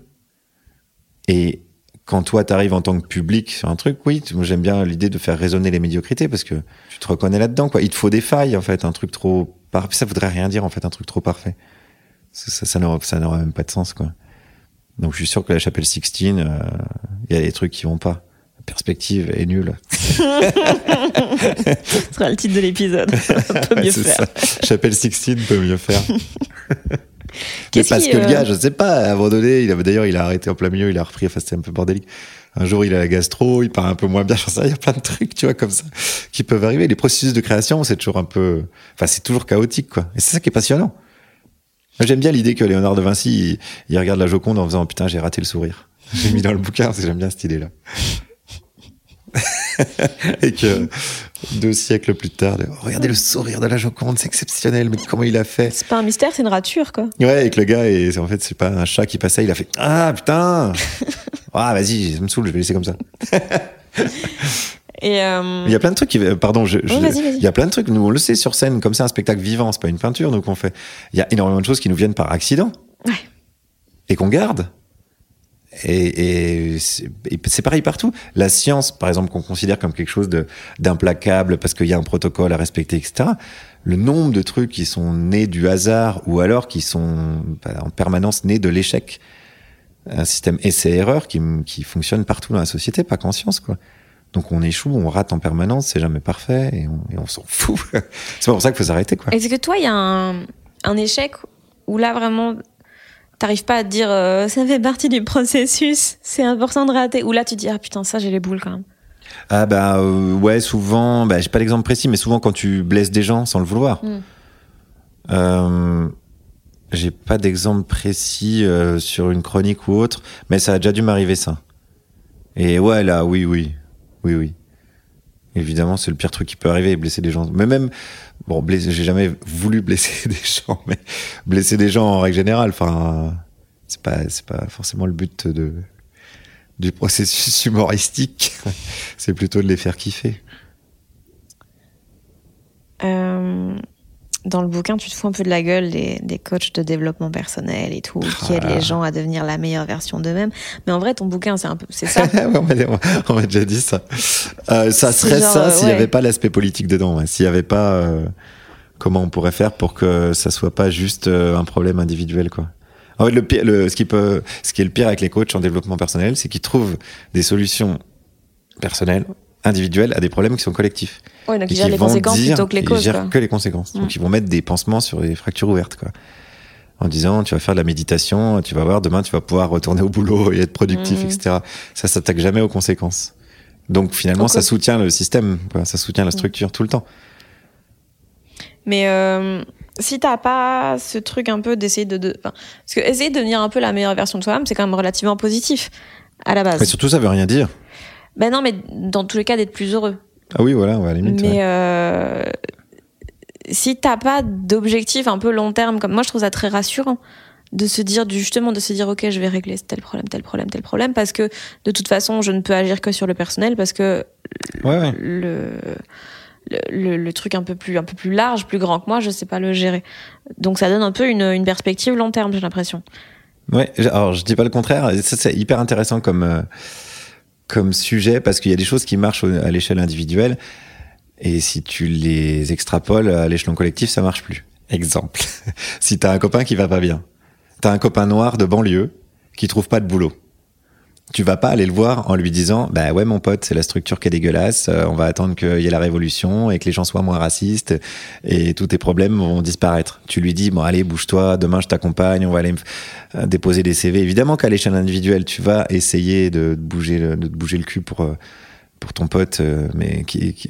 Et quand toi t'arrives en tant que public sur un truc, oui, moi j'aime bien l'idée de faire résonner les médiocrités parce que tu te reconnais là-dedans, quoi. Il te faut des failles, en fait, un truc trop par... ça voudrait rien dire, en fait, un truc trop parfait. Ça, ça, ça n'aurait même pas de sens, quoi. Donc je suis sûr que la chapelle Sixtine, euh, il y a des trucs qui vont pas. La perspective est nulle. (laughs) Ce sera le titre de l'épisode. (laughs) Peut mieux faire. ça. Chapelle Sixtine peut mieux faire. (laughs) Mais parce que le euh, gars, je sais pas, à un moment donné, il avait d'ailleurs, il a arrêté en plein milieu, il a repris, enfin c'était un peu bordélique. Un jour, il a la gastro, il part un peu moins bien, (laughs) il y a plein de trucs, tu vois, comme ça, qui peuvent arriver. Les processus de création, c'est toujours un peu, enfin, c'est toujours chaotique, quoi. Et c'est ça qui est passionnant. J'aime bien l'idée que Léonard de Vinci, il, il regarde la Joconde en faisant, putain, j'ai raté le sourire. (laughs) J'ai mis dans le bouquin, parce que j'aime bien cette idée-là. (laughs) et que deux siècles plus tard, de, regardez le sourire de la Joconde, c'est exceptionnel, mais comment il a fait C'est pas un mystère, c'est une rature, quoi. Ouais, et que le gars, et en fait, c'est pas un chat qui passait, il a fait Ah putain (laughs) Ah, vas-y, ça me saoule, je vais laisser comme ça. Et euh, Il y a plein de trucs qui. Pardon, je, Oui, il y a plein de trucs, nous on le sait sur scène, comme c'est un spectacle vivant, c'est pas une peinture, donc on fait. Il y a énormément de choses qui nous viennent par accident. Ouais. Et qu'on garde. Et, et c'est pareil partout. La science, par exemple, qu'on considère comme quelque chose d'implacable parce qu'il y a un protocole à respecter, etc. Le nombre de trucs qui sont nés du hasard ou alors qui sont bah, en permanence nés de l'échec. Un système essai-erreur qui, qui fonctionne partout dans la société, pas qu'en science, quoi. Donc on échoue, on rate en permanence, c'est jamais parfait et on, on s'en fout. (laughs) c'est pas pour ça qu'il faut s'arrêter, quoi. est-ce que toi, il y a un, un échec où là, vraiment, t'arrives pas à te dire euh, ça fait partie du processus, c'est important de rater. Ou là, tu te dis ah putain, ça, j'ai les boules quand même. Ah bah euh, ouais, souvent, bah, j'ai pas l'exemple précis, mais souvent quand tu blesses des gens sans le vouloir. Mm. Euh, j'ai pas d'exemple précis euh, sur une chronique ou autre, mais ça a déjà dû m'arriver ça. Et ouais là, oui, oui, oui, oui. Évidemment, c'est le pire truc qui peut arriver, blesser des gens. Mais même, bon, blesser, j'ai jamais voulu blesser (laughs) des gens, mais blesser des gens en règle générale, enfin, c'est pas, c'est pas forcément le but de du processus (laughs) humoristique. c'est plutôt de les faire kiffer. Euh, dans le bouquin, tu te fous un peu de la gueule des, des coachs de développement personnel et tout, qui aident Ah. les gens à devenir la meilleure version d'eux-mêmes. Mais en vrai, ton bouquin, c'est un peu, c'est ça. (laughs) On m'a- déjà dit ça. Euh, ça serait genre, ça euh, s'il n'y ouais. avait pas l'aspect politique dedans. ouais. S'il n'y avait pas euh, comment on pourrait faire pour que ça soit pas juste euh, un problème individuel, quoi. En fait, le, pire- le, ce qui peut, ce qui est le pire avec les coachs en développement personnel, c'est qu'ils trouvent des solutions personnelles, individuelles à des problèmes qui sont collectifs. Ouais, donc ils gèrent les conséquences dire- plutôt que les ils causes. gèrent quoi. que les conséquences. Mm. Donc ils vont mettre des pansements sur des fractures ouvertes, quoi. En disant, tu vas faire de la méditation, tu vas voir, demain tu vas pouvoir retourner au boulot et être productif, Mm. etc. Ça s'attaque jamais aux conséquences. Donc finalement, ça soutient le système, quoi. ça soutient la Mm. structure tout le temps. Mais euh, si t'as pas ce truc un peu d'essayer de, de- parce que essayer de devenir un peu la meilleure version de soi-même, c'est quand même relativement positif à la base. Mais surtout, ça veut rien dire. Ben non, mais dans tous les cas d'être plus heureux. Ah oui, voilà, ouais, à la limite. mais ouais. euh, si t'as pas d'objectif un peu long terme, comme moi je trouve ça très rassurant de se dire justement de se dire ok je vais régler tel problème tel problème tel problème parce que de toute façon je ne peux agir que sur le personnel parce que Ouais, ouais. le, le, le- le truc un peu plus un peu plus large plus grand que moi je sais pas le gérer donc ça donne un peu une, une perspective long terme j'ai l'impression Ouais, alors je dis pas le contraire. c'est hyper intéressant comme euh, comme sujet parce qu'il y a des choses qui marchent à l'échelle individuelle et si tu les extrapoles à l'échelon collectif, ça marche plus. Exemple, (laughs) si t'as un copain qui va pas bien, t'as un copain noir de banlieue qui trouve pas de boulot. Tu vas pas aller le voir en lui disant bah ouais mon pote c'est la structure qui est dégueulasse euh, on va attendre qu'il y ait la révolution et que les gens soient moins racistes et tous tes problèmes vont disparaître. Tu lui dis bon allez bouge-toi demain je t'accompagne on va aller euh, déposer des CV évidemment qu'à l'échelle individuelle tu vas essayer de bouger le, de bouger le cul pour euh, pour ton pote mais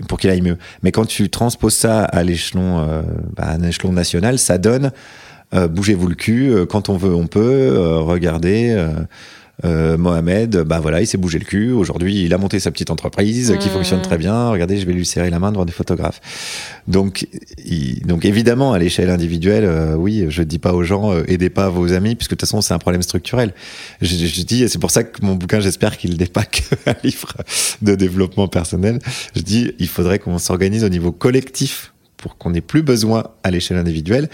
pour qu'il aille mieux. Mais quand tu transposes ça à l'échelon bah, à un échelon national ça donne bougez-vous le cul quand on veut on peut regardez euh, Mohamed, bah voilà, il s'est bougé le cul. Aujourd'hui, il a monté sa petite entreprise qui fonctionne très bien. Regardez, je vais lui serrer la main devant des photographes. Donc, il- donc évidemment, à l'échelle individuelle, euh, oui, je dis pas aux gens, euh, aidez pas vos amis, puisque de toute façon, c'est un problème structurel. Je, je dis, et c'est pour ça que mon bouquin, j'espère qu'il n'est pas (laughs) qu'un livre de développement personnel. Je dis, il faudrait qu'on s'organise au niveau collectif pour qu'on n'ait plus besoin à l'échelle individuelle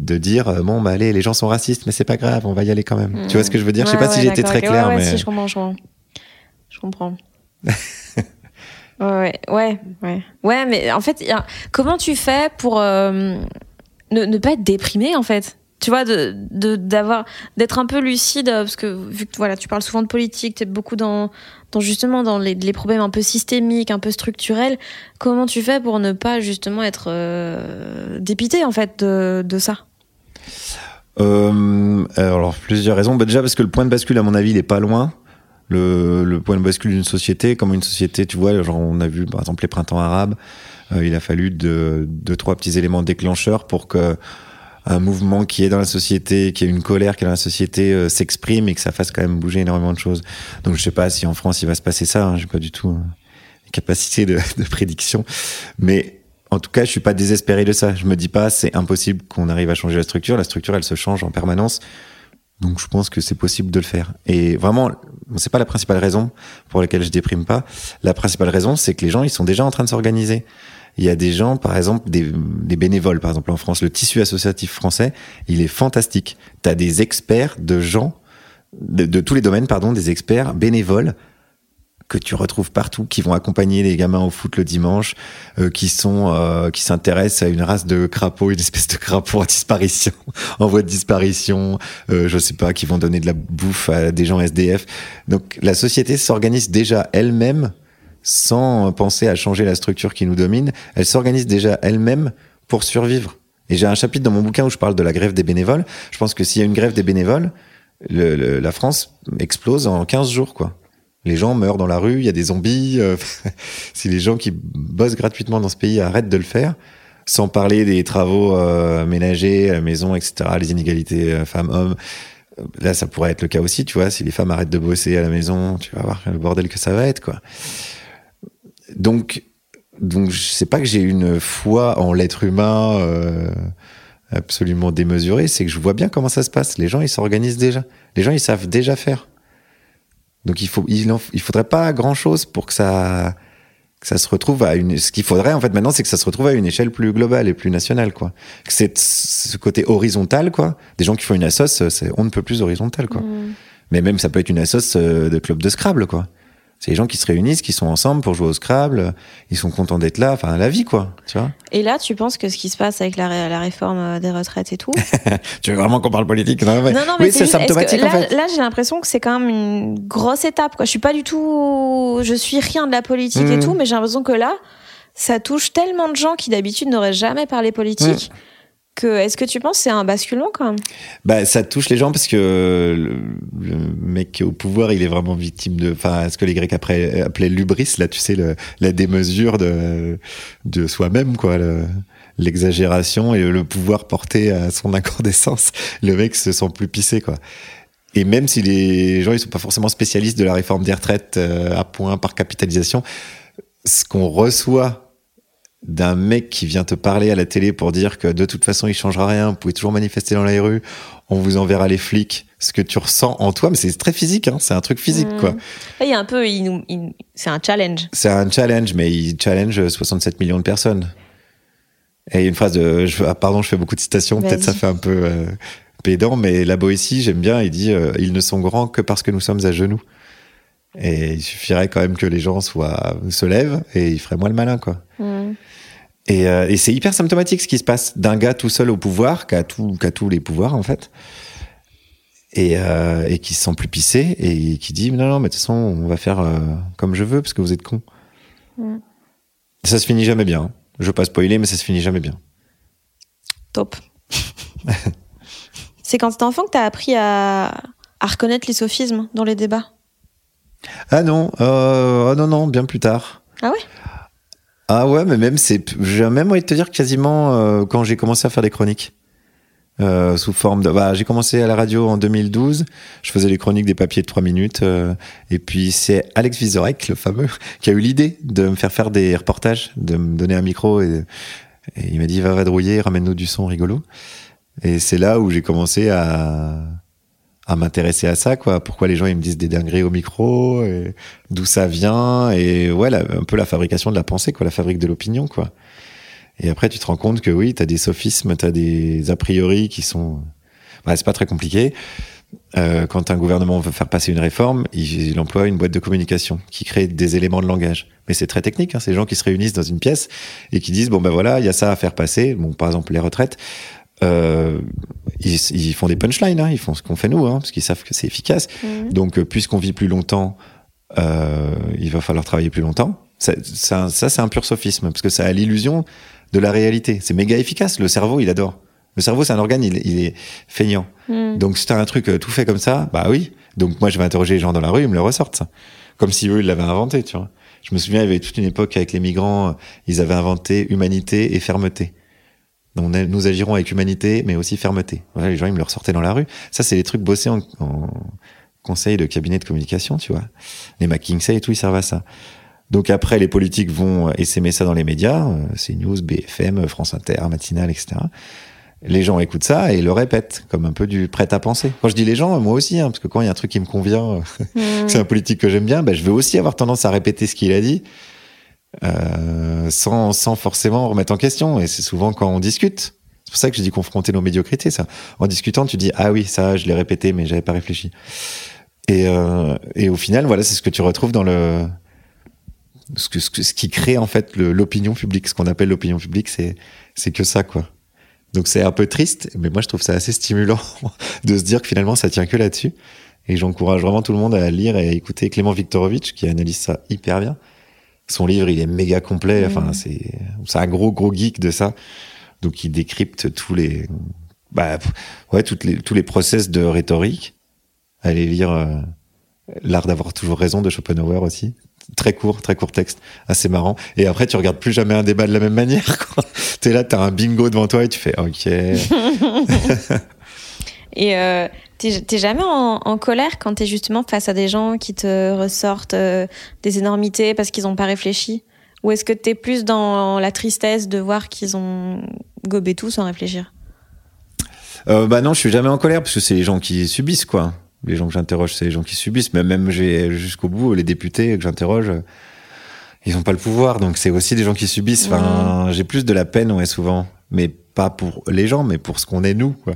de dire euh, bon bah allez les gens sont racistes mais c'est pas grave on va y aller quand même. Tu vois ce que je veux dire? Je sais Ouais, pas si ouais, j'ai été très clair ouais, ouais, mais si, je comprends je comprends. Je comprends. (laughs) Ouais ouais ouais ouais. Ouais mais en fait a- comment tu fais pour euh, ne, ne pas être déprimé en fait? Tu vois de d'avoir d'être un peu lucide euh, parce que vu que voilà tu parles souvent de politique tu es beaucoup dans dans justement dans les, les problèmes un peu systémiques un peu structurels. Comment tu fais pour ne pas justement être euh, dépité en fait de, de ça? Euh, alors plusieurs raisons. Bah, déjà parce que le point de bascule, à mon avis, il est pas loin. Le, le point de bascule d'une société, comme une société, tu vois, genre on a vu par exemple les printemps arabes. euh, il a fallu deux, deux, trois petits éléments déclencheurs pour que un mouvement qui est dans la société, qui est une colère qui est dans la société, euh, s'exprime et que ça fasse quand même bouger énormément de choses. Donc je sais pas si en France il va se passer ça. Hein, J'ai pas du tout les capacités de, (laughs) de prédiction, mais en tout cas, je suis pas désespéré de ça. Je me dis pas, c'est impossible qu'on arrive à changer la structure. La structure, elle se change en permanence. Donc, je pense que c'est possible de le faire. Et vraiment, c'est pas la principale raison pour laquelle je déprime pas. La principale raison, c'est que les gens, ils sont déjà en train de s'organiser. Il y a des gens, par exemple, des, bénévoles, par exemple, en France. Le tissu associatif français, il est fantastique. T'as des experts de gens, de, de tous les domaines, pardon, des experts bénévoles que tu retrouves partout, qui vont accompagner les gamins au foot le dimanche, euh, qui sont, euh, qui s'intéressent à une race de crapauds, une espèce de crapaud en disparition, (laughs) en voie de disparition, euh, je sais pas, qui vont donner de la bouffe à des gens SDF. Donc la société s'organise déjà elle-même sans penser à changer la structure qui nous domine. Elle s'organise déjà elle-même pour survivre. Et j'ai un chapitre dans mon bouquin où je parle de la grève des bénévoles. Je pense que s'il y a une grève des bénévoles, le- le- la France explose en 15 jours, quoi. Les gens meurent dans la rue, il y a des zombies. euh, (laughs) si les gens qui bossent gratuitement dans ce pays arrêtent de le faire, sans parler des travaux euh, ménagers, la maison, etc., les inégalités euh, femmes-hommes, euh, là, ça pourrait être le cas aussi, tu vois. Si les femmes arrêtent de bosser à la maison, tu vas voir le bordel que ça va être, quoi. Donc, donc, je sais pas que j'ai une foi en l'être humain euh, absolument démesurée, c'est que je vois bien comment ça se passe. Les gens, ils s'organisent déjà. Les gens, ils savent déjà faire. Donc il faut, il, en- il faudrait pas grand chose pour que ça, que ça se retrouve à une. Ce qu'il faudrait en fait maintenant, c'est que ça se retrouve à une échelle plus globale et plus nationale, quoi. Que c'est ce côté horizontal, quoi. Des gens qui font une assos, c'est on ne peut plus horizontal, quoi. Mais même ça peut être une assos euh, de club de Scrabble, quoi. C'est les gens qui se réunissent, qui sont ensemble pour jouer au Scrabble, ils sont contents d'être là, enfin la vie quoi, tu vois. Et là, tu penses que ce qui se passe avec la, la réforme euh, des retraites et tout (laughs) Tu veux vraiment qu'on parle politique Non, non, non, mais oui, c'est symptomatique là, en fait. Là, j'ai l'impression que c'est quand même une grosse étape. Quoi. Je suis pas du tout, je suis rien de la politique et Mm. tout, mais j'ai l'impression que là, ça touche tellement de gens qui d'habitude n'auraient jamais parlé politique. Est-ce que tu penses que c'est un basculement quand Bah, ça touche les gens parce que le, mec au pouvoir, il est vraiment victime de, ce que les Grecs après appelaient l'ubris, là, tu sais, la démesure de, de soi-même, quoi, le- l'exagération et le pouvoir porté à son incandescence. Le mec se sent plus pissé, quoi. Et même si les gens, ils sont pas forcément spécialistes de la réforme des retraites euh, à point par capitalisation, ce qu'on reçoit d'un mec qui vient te parler à la télé pour dire que de toute façon il changera rien, vous pouvez toujours manifester dans les rues, on vous enverra les flics, ce que tu ressens en toi, mais c'est très physique, hein, c'est un truc physique quoi. Là, il y a un peu, il nous- il- c'est un challenge. C'est un challenge, mais il challenge 67 millions de personnes. Et une phrase de, je, ah, pardon, je fais beaucoup de citations, peut-être ça fait un peu euh, pédant, mais la Boétie, j'aime bien, il dit, euh, ils ne sont grands que parce que nous sommes à genoux. Et il suffirait quand même que les gens soient, se lèvent et ils feraient moins le malin, quoi. Mm. Et, euh, et c'est hyper symptomatique ce qui se passe d'un gars tout seul au pouvoir, qui a, tout, qui a tous les pouvoirs en fait, et, euh, et qui se sent plus pissé et qui dit non, non, mais de toute façon, on va faire euh, comme je veux parce que vous êtes cons. Mm. Ça se finit jamais bien. hein. Je veux pas spoiler, mais ça se finit jamais bien. Top. (laughs) c'est quand t'étais enfant que t'as appris à, à reconnaître les sophismes dans les débats? Ah non, oh non, non, bien plus tard. Ah ouais? Ah ouais, mais même, c'est, j'ai même envie de te dire quasiment euh, quand j'ai commencé à faire des chroniques. Euh, sous forme de, bah, j'ai commencé à la radio en 2012. Je faisais les chroniques des papiers de 3 minutes. euh, et puis c'est Alex Vizorek, le fameux, (laughs) qui a eu l'idée de me faire faire des reportages, de me donner un micro et, il m'a dit va vadrouiller, ramène-nous du son rigolo. Et c'est là où j'ai commencé à à m'intéresser à ça, quoi. Pourquoi les gens ils me disent des dingueries au micro, d'où ça vient, et ouais, la- un peu la fabrication de la pensée, quoi, la fabrique de l'opinion, quoi. Et après, tu te rends compte que oui, t'as des sophismes, t'as des a priori qui sont, bah, c'est pas très compliqué. Euh, quand un gouvernement veut faire passer une réforme, il, il emploie une boîte de communication qui crée des éléments de langage. Mais c'est très technique, hein, c'est des gens qui se réunissent dans une pièce et qui disent bon ben voilà, il y a ça à faire passer. Bon, par exemple les retraites. Euh, ils, ils font des punchlines, hein, ils font ce qu'on fait nous, hein, parce qu'ils savent que c'est efficace. Mhm. Donc, euh, puisqu'on vit plus longtemps, euh, il va falloir travailler plus longtemps. Ça, ça, ça, c'est un pur sophisme, parce que ça a l'illusion de la réalité. C'est méga efficace. Le cerveau, il adore. Le cerveau, c'est un organe, il, il est feignant. Mm. Donc, si t'as un truc euh, tout fait comme ça, bah oui. Donc, moi, je vais interroger les gens dans la rue, ils me le ressortent, ça. Comme si eux, ils l'avaient inventé, tu vois. Je me souviens, il y avait toute une époque avec les migrants, euh, ils avaient inventé humanité et fermeté. On- nous agirons avec humanité, mais aussi fermeté. Voilà, les gens, ils me le ressortaient dans la rue. Ça, c'est les trucs bossés en, en conseil de cabinet de communication, tu vois. Les McKinsey et tout, ils servent à ça. Donc après, les politiques vont euh, essaimer ça dans les médias, euh, CNews, BFM, France Inter, Matinale, etc. Les gens écoutent ça et le répètent, comme un peu du prêt-à-penser. Quand je dis les gens, moi aussi, hein, parce que quand il y a un truc qui me convient, euh, (laughs) Mm. c'est un politique que j'aime bien, ben, je vais aussi avoir tendance à répéter ce qu'il a dit, euh, sans, sans forcément remettre en question. Et c'est souvent quand on discute. C'est pour ça que je dis confronter nos médiocrités. Ça. En discutant, tu dis ah oui, ça, je l'ai répété, mais j'avais pas réfléchi. Et, euh, et au final, voilà, c'est ce que tu retrouves dans le ce, que, ce, ce qui crée en fait l'opinion publique. Ce qu'on appelle l'opinion publique, c'est c'est que ça, quoi. Donc c'est un peu triste, mais moi je trouve ça assez stimulant (laughs) de se dire que finalement ça tient que là-dessus. Et j'encourage vraiment tout le monde à lire et à écouter Clément Viktorovitch qui analyse ça hyper bien. Son livre, il est méga complet. Enfin, Mhm. c'est c'est un gros gros geek de ça. Donc il décrypte tous les bah ouais toutes les tous les process de rhétorique. Allez lire euh, l'art d'avoir toujours raison de Schopenhauer aussi. Très court, très court texte, assez marrant. Et après, tu regardes plus jamais un débat de la même manière. T'es là, t'as un bingo devant toi et tu fais OK. (laughs) Et euh, t'es jamais en, en colère quand t'es justement face à des gens qui te ressortent euh, des énormités parce qu'ils n'ont pas réfléchi? Ou est-ce que t'es plus dans la tristesse de voir qu'ils ont gobé tout sans réfléchir? Euh, bah non, je suis jamais en colère parce que c'est les gens qui subissent quoi. Les gens que j'interroge, c'est les gens qui subissent. Mais même jusqu'au bout les députés que j'interroge, ils ont pas le pouvoir, donc c'est aussi des gens qui subissent. Enfin, j'ai plus de la peine ouais souvent, mais pas pour les gens, mais pour ce qu'on est nous quoi.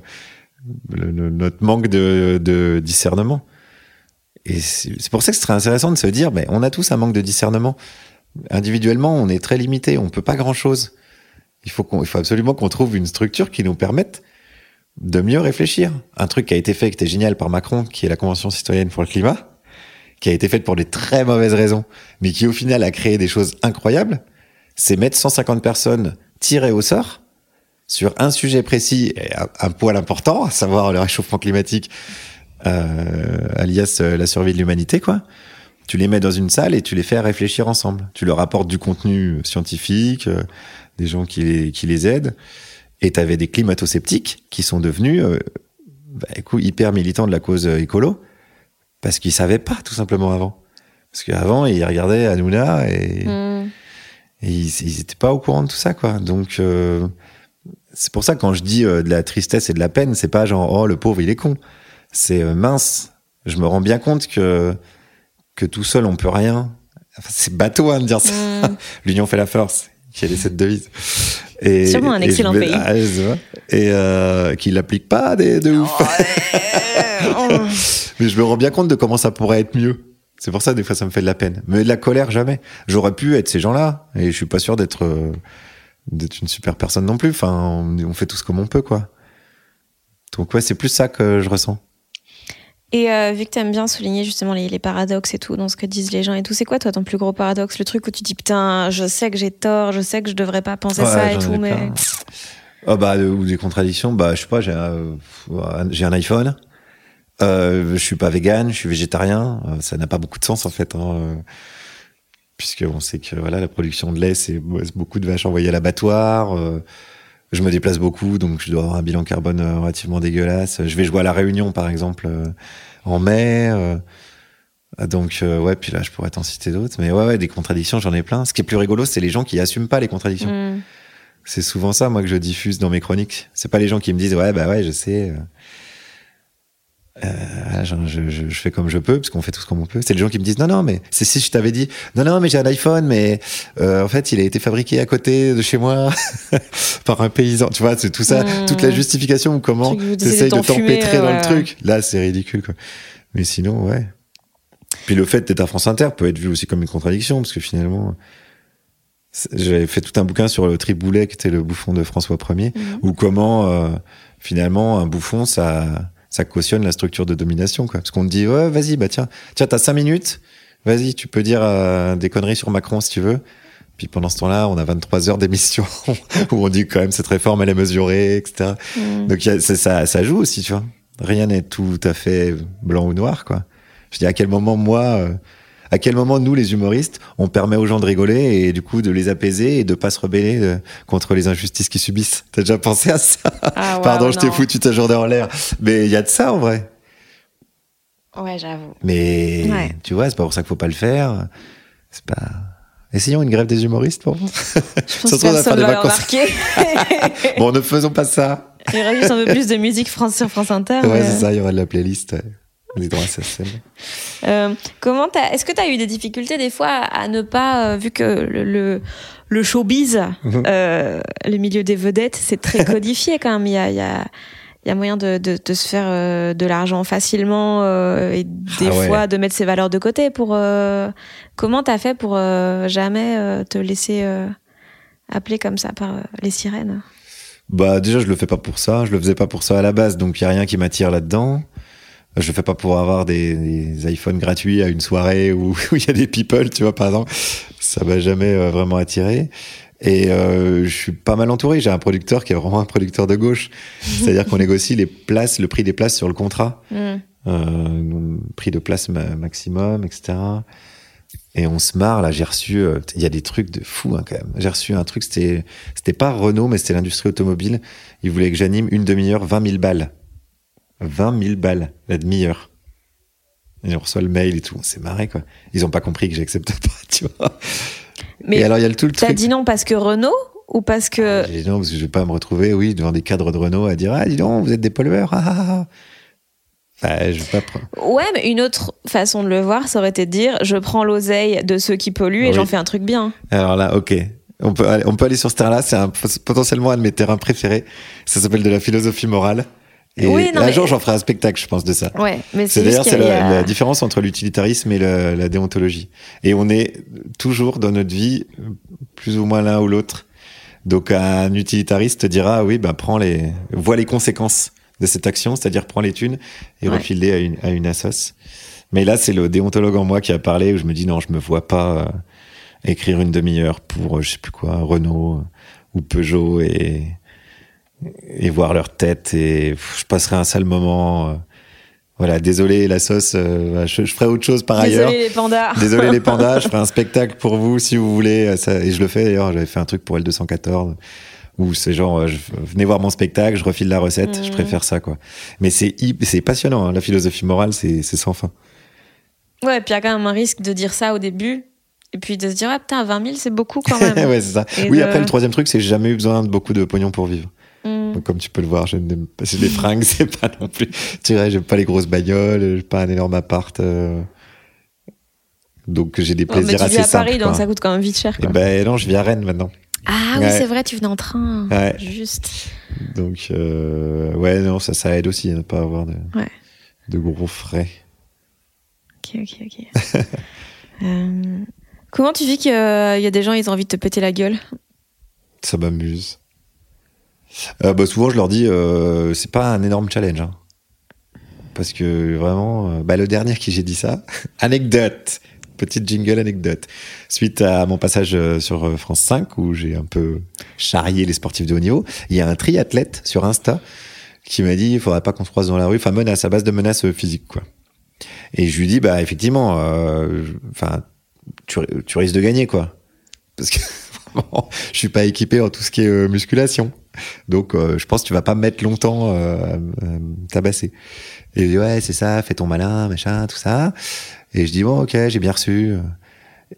Le- le- notre manque de, de discernement. et c'est pour ça que ce serait intéressant de se dire, ben, on a tous un manque de discernement. Individuellement, on est très limité, on peut pas grand chose. Il faut qu'on, il faut absolument qu'on trouve une structure qui nous permette de mieux réfléchir. Un truc qui a été fait, qui était génial par Macron, qui est la Convention citoyenne pour le climat, qui a été faite pour des très mauvaises raisons, mais qui au final a créé des choses incroyables, c'est mettre 150 personnes tirées au sort sur un sujet précis et un, poil important, à savoir le réchauffement climatique, euh, alias euh, la survie de l'humanité, quoi. Tu les mets dans une salle et tu les fais réfléchir ensemble. Tu leur apportes du contenu scientifique, euh, des gens qui les, qui les aident. Et tu avais des climato-sceptiques qui sont devenus euh, bah, écoute, hyper militants de la cause euh, écolo parce qu'ils savaient pas tout simplement avant. Parce qu'avant, ils regardaient Hanouna et, mm. et ils n'étaient pas au courant de tout ça. quoi. Donc, euh, c'est pour ça que quand je dis de la tristesse et de la peine, c'est pas genre, oh, le pauvre, il est con. C'est mince. Je me rends bien compte que, que tout seul, on peut rien. Enfin, c'est bateau hein, de dire ça. Mm. (laughs) L'union fait la force. Quelle est cette devise et, Sûrement un excellent pays. Ah, et euh, qui l'applique pas des, de ouf. (laughs) Mais je me rends bien compte de comment ça pourrait être mieux. C'est pour ça des fois ça me fait de la peine. Mais de la colère jamais. J'aurais pu être ces gens-là et je suis pas sûr d'être euh, d'être une super personne non plus. Enfin, on, on fait tout ce comme on peut quoi. Donc ouais, c'est plus ça que je ressens. Et euh, vu que tu aimes bien souligner justement les, paradoxes et tout dans ce que disent les gens et tout, c'est quoi toi ton plus gros paradoxe? Le truc où tu dis putain, je sais que j'ai tort, je sais que je devrais pas penser ça et tout, mais. Oh bah, ou des contradictions, bah je sais pas, j'ai un, j'ai un iPhone, euh, je suis pas vegan, je suis végétarien, euh, ça n'a pas beaucoup de sens en fait. Hein, euh, puisque on sait que voilà la production de lait c'est beaucoup de vaches envoyées à l'abattoir je me déplace beaucoup, donc je dois avoir un bilan carbone euh, relativement dégueulasse. Je vais jouer à la Réunion, par exemple, euh, en mai. Euh, donc ouais, puis là, je pourrais t'en citer d'autres. Mais ouais, ouais, des contradictions, j'en ai plein. Ce qui est plus rigolo, c'est les gens qui assument pas les contradictions. Mm. C'est souvent ça, moi, que je diffuse dans mes chroniques. C'est pas les gens qui me disent ouais, bah ouais, je sais. Euh, je, je, je, fais comme je peux, parce qu'on fait tout ce qu'on peut. C'est les gens qui me disent non, non, mais c'est si je t'avais dit non, non, mais j'ai un iPhone, mais euh, en fait, il a été fabriqué à côté de chez moi (laughs) par un paysan. Tu vois, c'est tout ça, mmh. toute la justification ou comment tu essayes de t'empêtrer dans le truc. Là, c'est ridicule, quoi. Mais sinon, ouais. Puis le fait d'être à France Inter peut être vu aussi comme une contradiction, parce que finalement, j'avais fait tout un bouquin sur le Triboulet, qui était le bouffon de François Ier, mmh. ou comment euh, finalement un bouffon, ça ça cautionne la structure de domination, quoi. Parce qu'on te dit, ouais, vas-y, bah tiens, tiens, t'as cinq minutes, vas-y, tu peux dire euh, des conneries sur Macron si tu veux. Puis pendant ce temps-là, on a 23 heures d'émission (laughs) où on dit quand même cette réforme, elle est mesurée, etc. Mm. Donc ça, ça joue aussi, tu vois. Rien n'est tout à fait blanc ou noir, quoi. Je dis à quel moment moi, euh, à quel moment nous les humoristes, on permet aux gens de rigoler et du coup de les apaiser et de pas se rebeller euh, contre les injustices qu'ils subissent? T'as déjà pensé à ça? Ah, (laughs) Pardon, je t'ai foutu ta journée en l'air, mais il y a de ça en vrai. Ouais, j'avoue. Mais tu vois, c'est pas pour ça qu'il faut pas le faire. C'est pas. Essayons une grève des humoristes pour vous. Je pense (laughs) que ça va remarquer. (laughs) bon, ne faisons pas ça. Il y aura juste un peu plus de musique France sur France Inter. Ouais, c'est ça, il y aura de la playlist. Les droits euh, comment est-ce que tu as eu des difficultés des fois à ne pas, euh, vu que le, le, showbiz, mhm. euh, le milieu des vedettes, c'est très (laughs) codifié quand même. Il y a, il y a, il y a moyen de, de, de se faire de l'argent facilement euh, et des ah fois de mettre ses valeurs de côté. Pour comment t'as fait pour jamais te laisser appeler comme ça par les sirènes? Bah déjà je le fais pas pour ça, je le faisais pas pour ça à la base, donc il y a rien qui m'attire là-dedans. Je fais pas pour avoir des, des iPhones gratuits à une soirée (laughs) où il y a des people, tu vois, par exemple. Ça m'a jamais euh, vraiment attiré. Et euh, je suis pas mal entouré. J'ai un producteur qui est vraiment un producteur de gauche. (laughs) C'est-à-dire qu'on négocie les places, le prix des places sur le contrat. Mm. Euh, prix de place maximum, etc. Et on se marre. Là, j'ai reçu. Euh, il y a des trucs de fou hein, quand même. J'ai reçu un truc. C'était, c'était pas Renault, mais c'était l'industrie automobile. Ils voulaient que j'anime une demi-heure, 20 000 balles. 20 000 balles la demi-heure. Et on reçoit le mail et tout. C'est marré, quoi. Ils ont pas compris que j'accepte pas, (laughs) tu vois. Mais et alors, il y a le tout le truc. T'as dit non parce que Renault ou parce que. Ah, j'ai dit non parce que je vais pas me retrouver, oui, devant des cadres de Renault à dire Ah, dis donc, vous êtes des pollueurs. Ah, ah, ah. Bah, je vais pas Ouais, mais une autre façon de le voir, ça aurait été de dire je prends l'oseille de ceux qui polluent et j'en fais un truc bien. Alors là, ok. On peut, aller, on peut aller sur ce terrain-là, c'est potentiellement un de mes terrains préférés. Ça s'appelle de la philosophie morale. Et Oui, non, un mais- jour, j'en ferai un spectacle, je pense, de ça. Ouais, mais C'est d'ailleurs c'est la, a- la différence entre l'utilitarisme et la, la déontologie. Et on est toujours dans notre vie plus ou moins l'un ou l'autre. Donc un utilitariste te dira oui bah prends les vois les conséquences de cette action, c'est-à-dire prends les thunes et Ouais. refile-les à une à une assoce. Mais là c'est le déontologue en moi qui a parlé où je me dis non je me vois pas euh, écrire une demi-heure pour euh, je sais plus quoi Renault euh, ou Peugeot et et voir leur tête et pff, je passerai un sale moment. euh, voilà, désolé la sauce, euh, je, je ferai autre chose par ailleurs. Désolé les pandas. (laughs) Désolé les pandas, je ferai un (laughs) spectacle pour vous si vous voulez. euh, Ça, et je le fais d'ailleurs, j'avais fait un truc pour L214 où c'est genre, je- venez voir mon spectacle, je refile la recette, je Mhm. préfère ça quoi. Mais c'est c'est passionnant, hein, la philosophie morale, c'est c'est sans fin. Ouais, puis il y a quand même un risque de dire ça au début. Et puis de se dire, ah putain, 20 000, c'est beaucoup quand même. (laughs) ouais, c'est ça. Et Oui, de- après le troisième truc, c'est que j'ai jamais eu besoin de beaucoup de pognon pour vivre. Donc, comme tu peux le voir, je n'aime pas les fringues, (laughs) c'est pas non plus. Tu vois, j'aime pas les grosses bagnoles, j'ai pas un énorme appart. euh, Donc j'ai des Ouais, mais plaisirs tu assez vis à simples. Paris, donc quoi. ça coûte quand même vite cher. Et Quoi. ben non, je vis à Rennes maintenant. ah oui, c'est vrai, tu venais en train. Ouais. Juste. Donc euh, ouais, non, ça, ça aide aussi à ne pas avoir de, Ouais. de gros frais. Ok, ok, ok. (laughs) Euh, comment tu vis qu'il y a des gens, ils ont envie de te péter la gueule? Ça m'amuse. Euh, bah, souvent, je leur dis, euh, c'est pas un énorme challenge. hein. Parce que vraiment, euh, bah, le dernier qui j'ai dit ça, (laughs) anecdote, petite jingle anecdote. Suite à mon passage euh, sur euh, France 5, où j'ai un peu charrié les sportifs de haut niveau, il y a un triathlète sur Insta qui m'a dit, il faudrait pas qu'on se croise dans la rue, enfin menace, à base de menaces euh, physiques, quoi. Et je lui dis, bah effectivement, euh, enfin, tu, tu risques de gagner, quoi. Parce que (laughs) vraiment, je suis pas équipé en tout ce qui est euh, musculation. Donc, euh, je pense que tu vas pas me mettre longtemps euh, me tabasser. Et il dit, ouais, c'est ça, fais ton malin, machin, tout ça. Et je dis, bon, ok, j'ai bien reçu.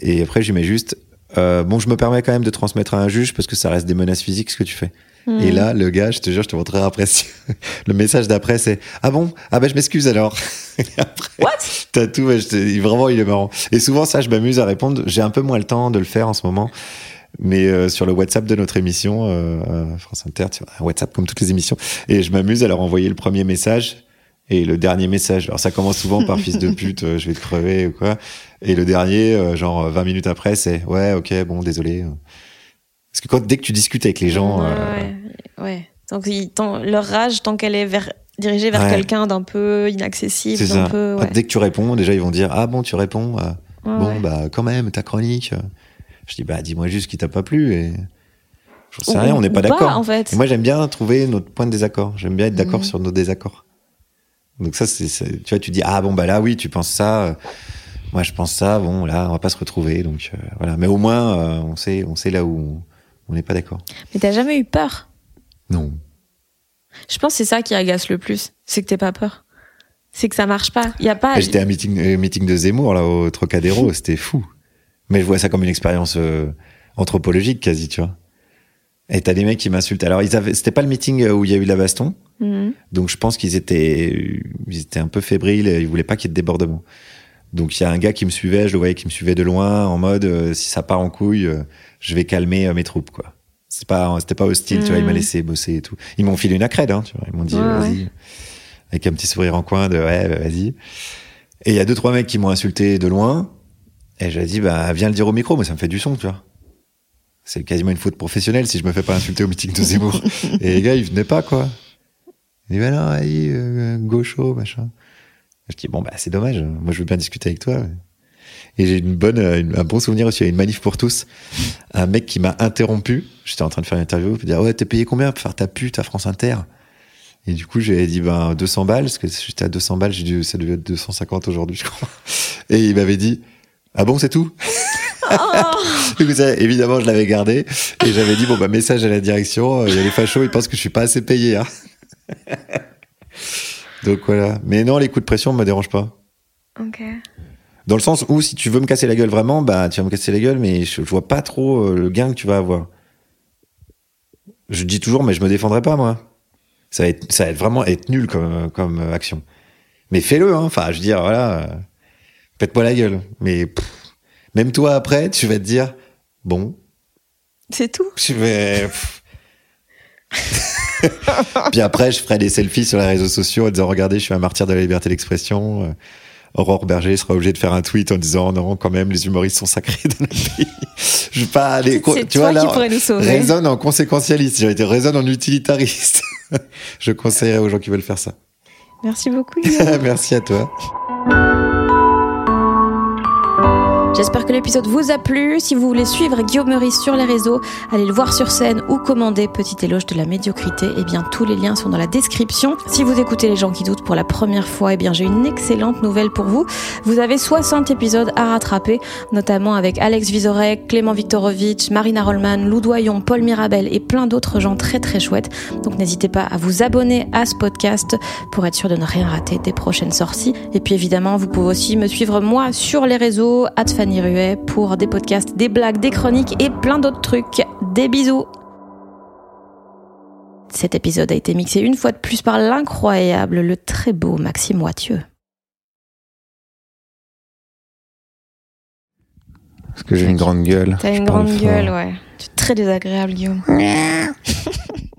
Et après, je lui mets juste, euh, bon, je me permets quand même de transmettre à un juge parce que ça reste des menaces physiques ce que tu fais. Hmm. Et là, le gars, je te jure, je te montrerai après. si- (laughs) le message d'après, c'est, ah bon? Ah ben, je m'excuse alors. (laughs) Et après, What? T'as tout, ouais, je te- vraiment, il est marrant. Et souvent, ça, je m'amuse à répondre. J'ai un peu moins le temps de le faire en ce moment. Mais euh, sur le WhatsApp de notre émission, euh, à France Inter, tu vois, un WhatsApp comme toutes les émissions. Et je m'amuse à leur envoyer le premier message et le dernier message. Alors, ça commence souvent par (laughs) fils de pute, euh, je vais te crever ou quoi. Et le dernier, euh, genre euh, 20 minutes après, c'est ouais, ok, bon, désolé. Parce que quand, dès que tu discutes avec les gens, Ouais, euh, ouais. Donc, ils- tant- leur rage, tant qu'elle est vers, dirigée vers Ouais. quelqu'un d'un peu inaccessible, d'un peu. Ah. Dès que tu réponds, déjà, ils vont dire ah bon, tu réponds. euh, bon, bah, quand même, ta chronique. Je dis, bah, dis-moi juste ce qui t'a pas plu et. J'en sais Ou- rien, on n'est pas d'accord. en fait. Et moi, j'aime bien trouver notre point de désaccord. J'aime bien être d'accord Mhm. sur nos désaccords. Donc, ça, c'est, tu vois, tu dis, ah bon, bah là, oui, tu penses ça. euh, Moi, je pense ça. Bon, là, on va pas se retrouver. Donc, euh, voilà. Mais au moins, euh, on sait, on sait là où on n'est pas d'accord. Mais t'as jamais eu peur? Non. Je pense que c'est ça qui agace le plus. C'est que t'es pas peur. C'est que ça marche pas. Il y a pas. J'étais à un meeting, meeting de Zemmour, là, au Trocadéro. (laughs) C'était fou. Mais je vois ça comme une expérience euh, anthropologique, quasi, tu vois. Et t'as des mecs qui m'insultent. Alors, ils avaient, c'était pas le meeting euh, où il y a eu la baston. Mhm. Donc je pense qu'ils étaient, ils étaient un peu fébriles, et ils voulaient pas qu'il y ait de débordement. Donc il y a un gars qui me suivait, je le voyais qui me suivait de loin, en mode euh, si ça part en couille, euh, je vais calmer euh, mes troupes quoi. C'est pas, c'était pas hostile, tu vois. Il m'a Mhm. laissé bosser et tout. Ils m'ont filé une accrède, hein, tu vois. Ils m'ont dit Ouais, euh, vas-y, ouais. avec un petit sourire en coin de ouais, bah, vas-y. Et il y a deux trois mecs qui m'ont insulté de loin, et j'ai dit bah viens le dire au micro, mais ça me fait du son, tu vois. C'est quasiment une faute professionnelle si je me fais pas insulter au meeting de Zemmour. (laughs) et les gars, ils venaient pas quoi. Il dit, bah non, allez, euh, gaucho, machin. Je dis, bon, bah, c'est dommage. Moi, je veux bien discuter avec toi. Et j'ai une bonne, euh, une- un bon souvenir aussi. Il y a une manif pour tous. Un mec qui m'a interrompu. J'étais en train de faire une interview. Il me dire, ouais, t'es payé combien pour faire ta pute à France Inter? Et du coup, j'ai dit, ben, 200 balles. Parce que j'étais à 200 balles. J'ai dit, ça devait être 250 aujourd'hui, je crois. Et il m'avait dit, ah bon, c'est tout? (laughs) Ça, évidemment, je l'avais gardé. Et j'avais dit, bon, bah, message à la direction. euh, Il y a les fachos, ils pensent que je suis pas assez payé, hein. (laughs) Donc voilà. Mais non, les coups de pression me dérangent pas. Ok. Dans le sens où si tu veux me casser la gueule vraiment, bah tu vas me casser la gueule, mais je, je vois pas trop euh, le gain que tu vas avoir. Je dis toujours, mais je me défendrai pas moi. Ça va être, ça va être vraiment être nul comme comme action. Mais fais-le, hein. Enfin, je veux dire, voilà, pète-moi la gueule. Mais pff, même toi après, tu vas te dire, bon, C'est tout. je vais. (laughs) Puis après, je ferai des selfies sur les réseaux sociaux en disant regardez, je suis un martyr de la liberté d'expression. Euh, Aurore Berger sera obligée de faire un tweet en disant non, quand même, les humoristes sont sacrés dans notre pays. je veux pas aller. Tu vois là, raisonne en conséquentialiste. J'ai été raisonne en utilitariste. (laughs) je conseillerais aux gens qui veulent faire ça. Merci beaucoup. (laughs) Merci à toi. J'espère que l'épisode vous a plu. Si vous voulez suivre Guillaume Meurice sur les réseaux, allez le voir sur scène ou commander Petit éloge de la médiocrité. Eh bien, tous les liens sont dans la description. Si vous écoutez les gens qui doutent pour la première fois, eh bien, j'ai une excellente nouvelle pour vous. Vous avez 60 épisodes à rattraper, notamment avec Alex Vizorek, Clément Viktorovitch, Marina Rollman, Lou Doyon, Paul Mirabel et plein d'autres gens très très chouettes. Donc, n'hésitez pas à vous abonner à ce podcast pour être sûr de ne rien rater des prochaines sorties. Et puis, évidemment, vous pouvez aussi me suivre moi sur les réseaux, Ruet pour des podcasts, des blagues, des chroniques et plein d'autres trucs. Des bisous Cet épisode a été mixé une fois de plus par l'incroyable, le très beau Maxime Wathieu. Parce que j'ai une grande gueule. T'as une grande gueule, ouais. Tu es très désagréable, Guillaume. (laughs)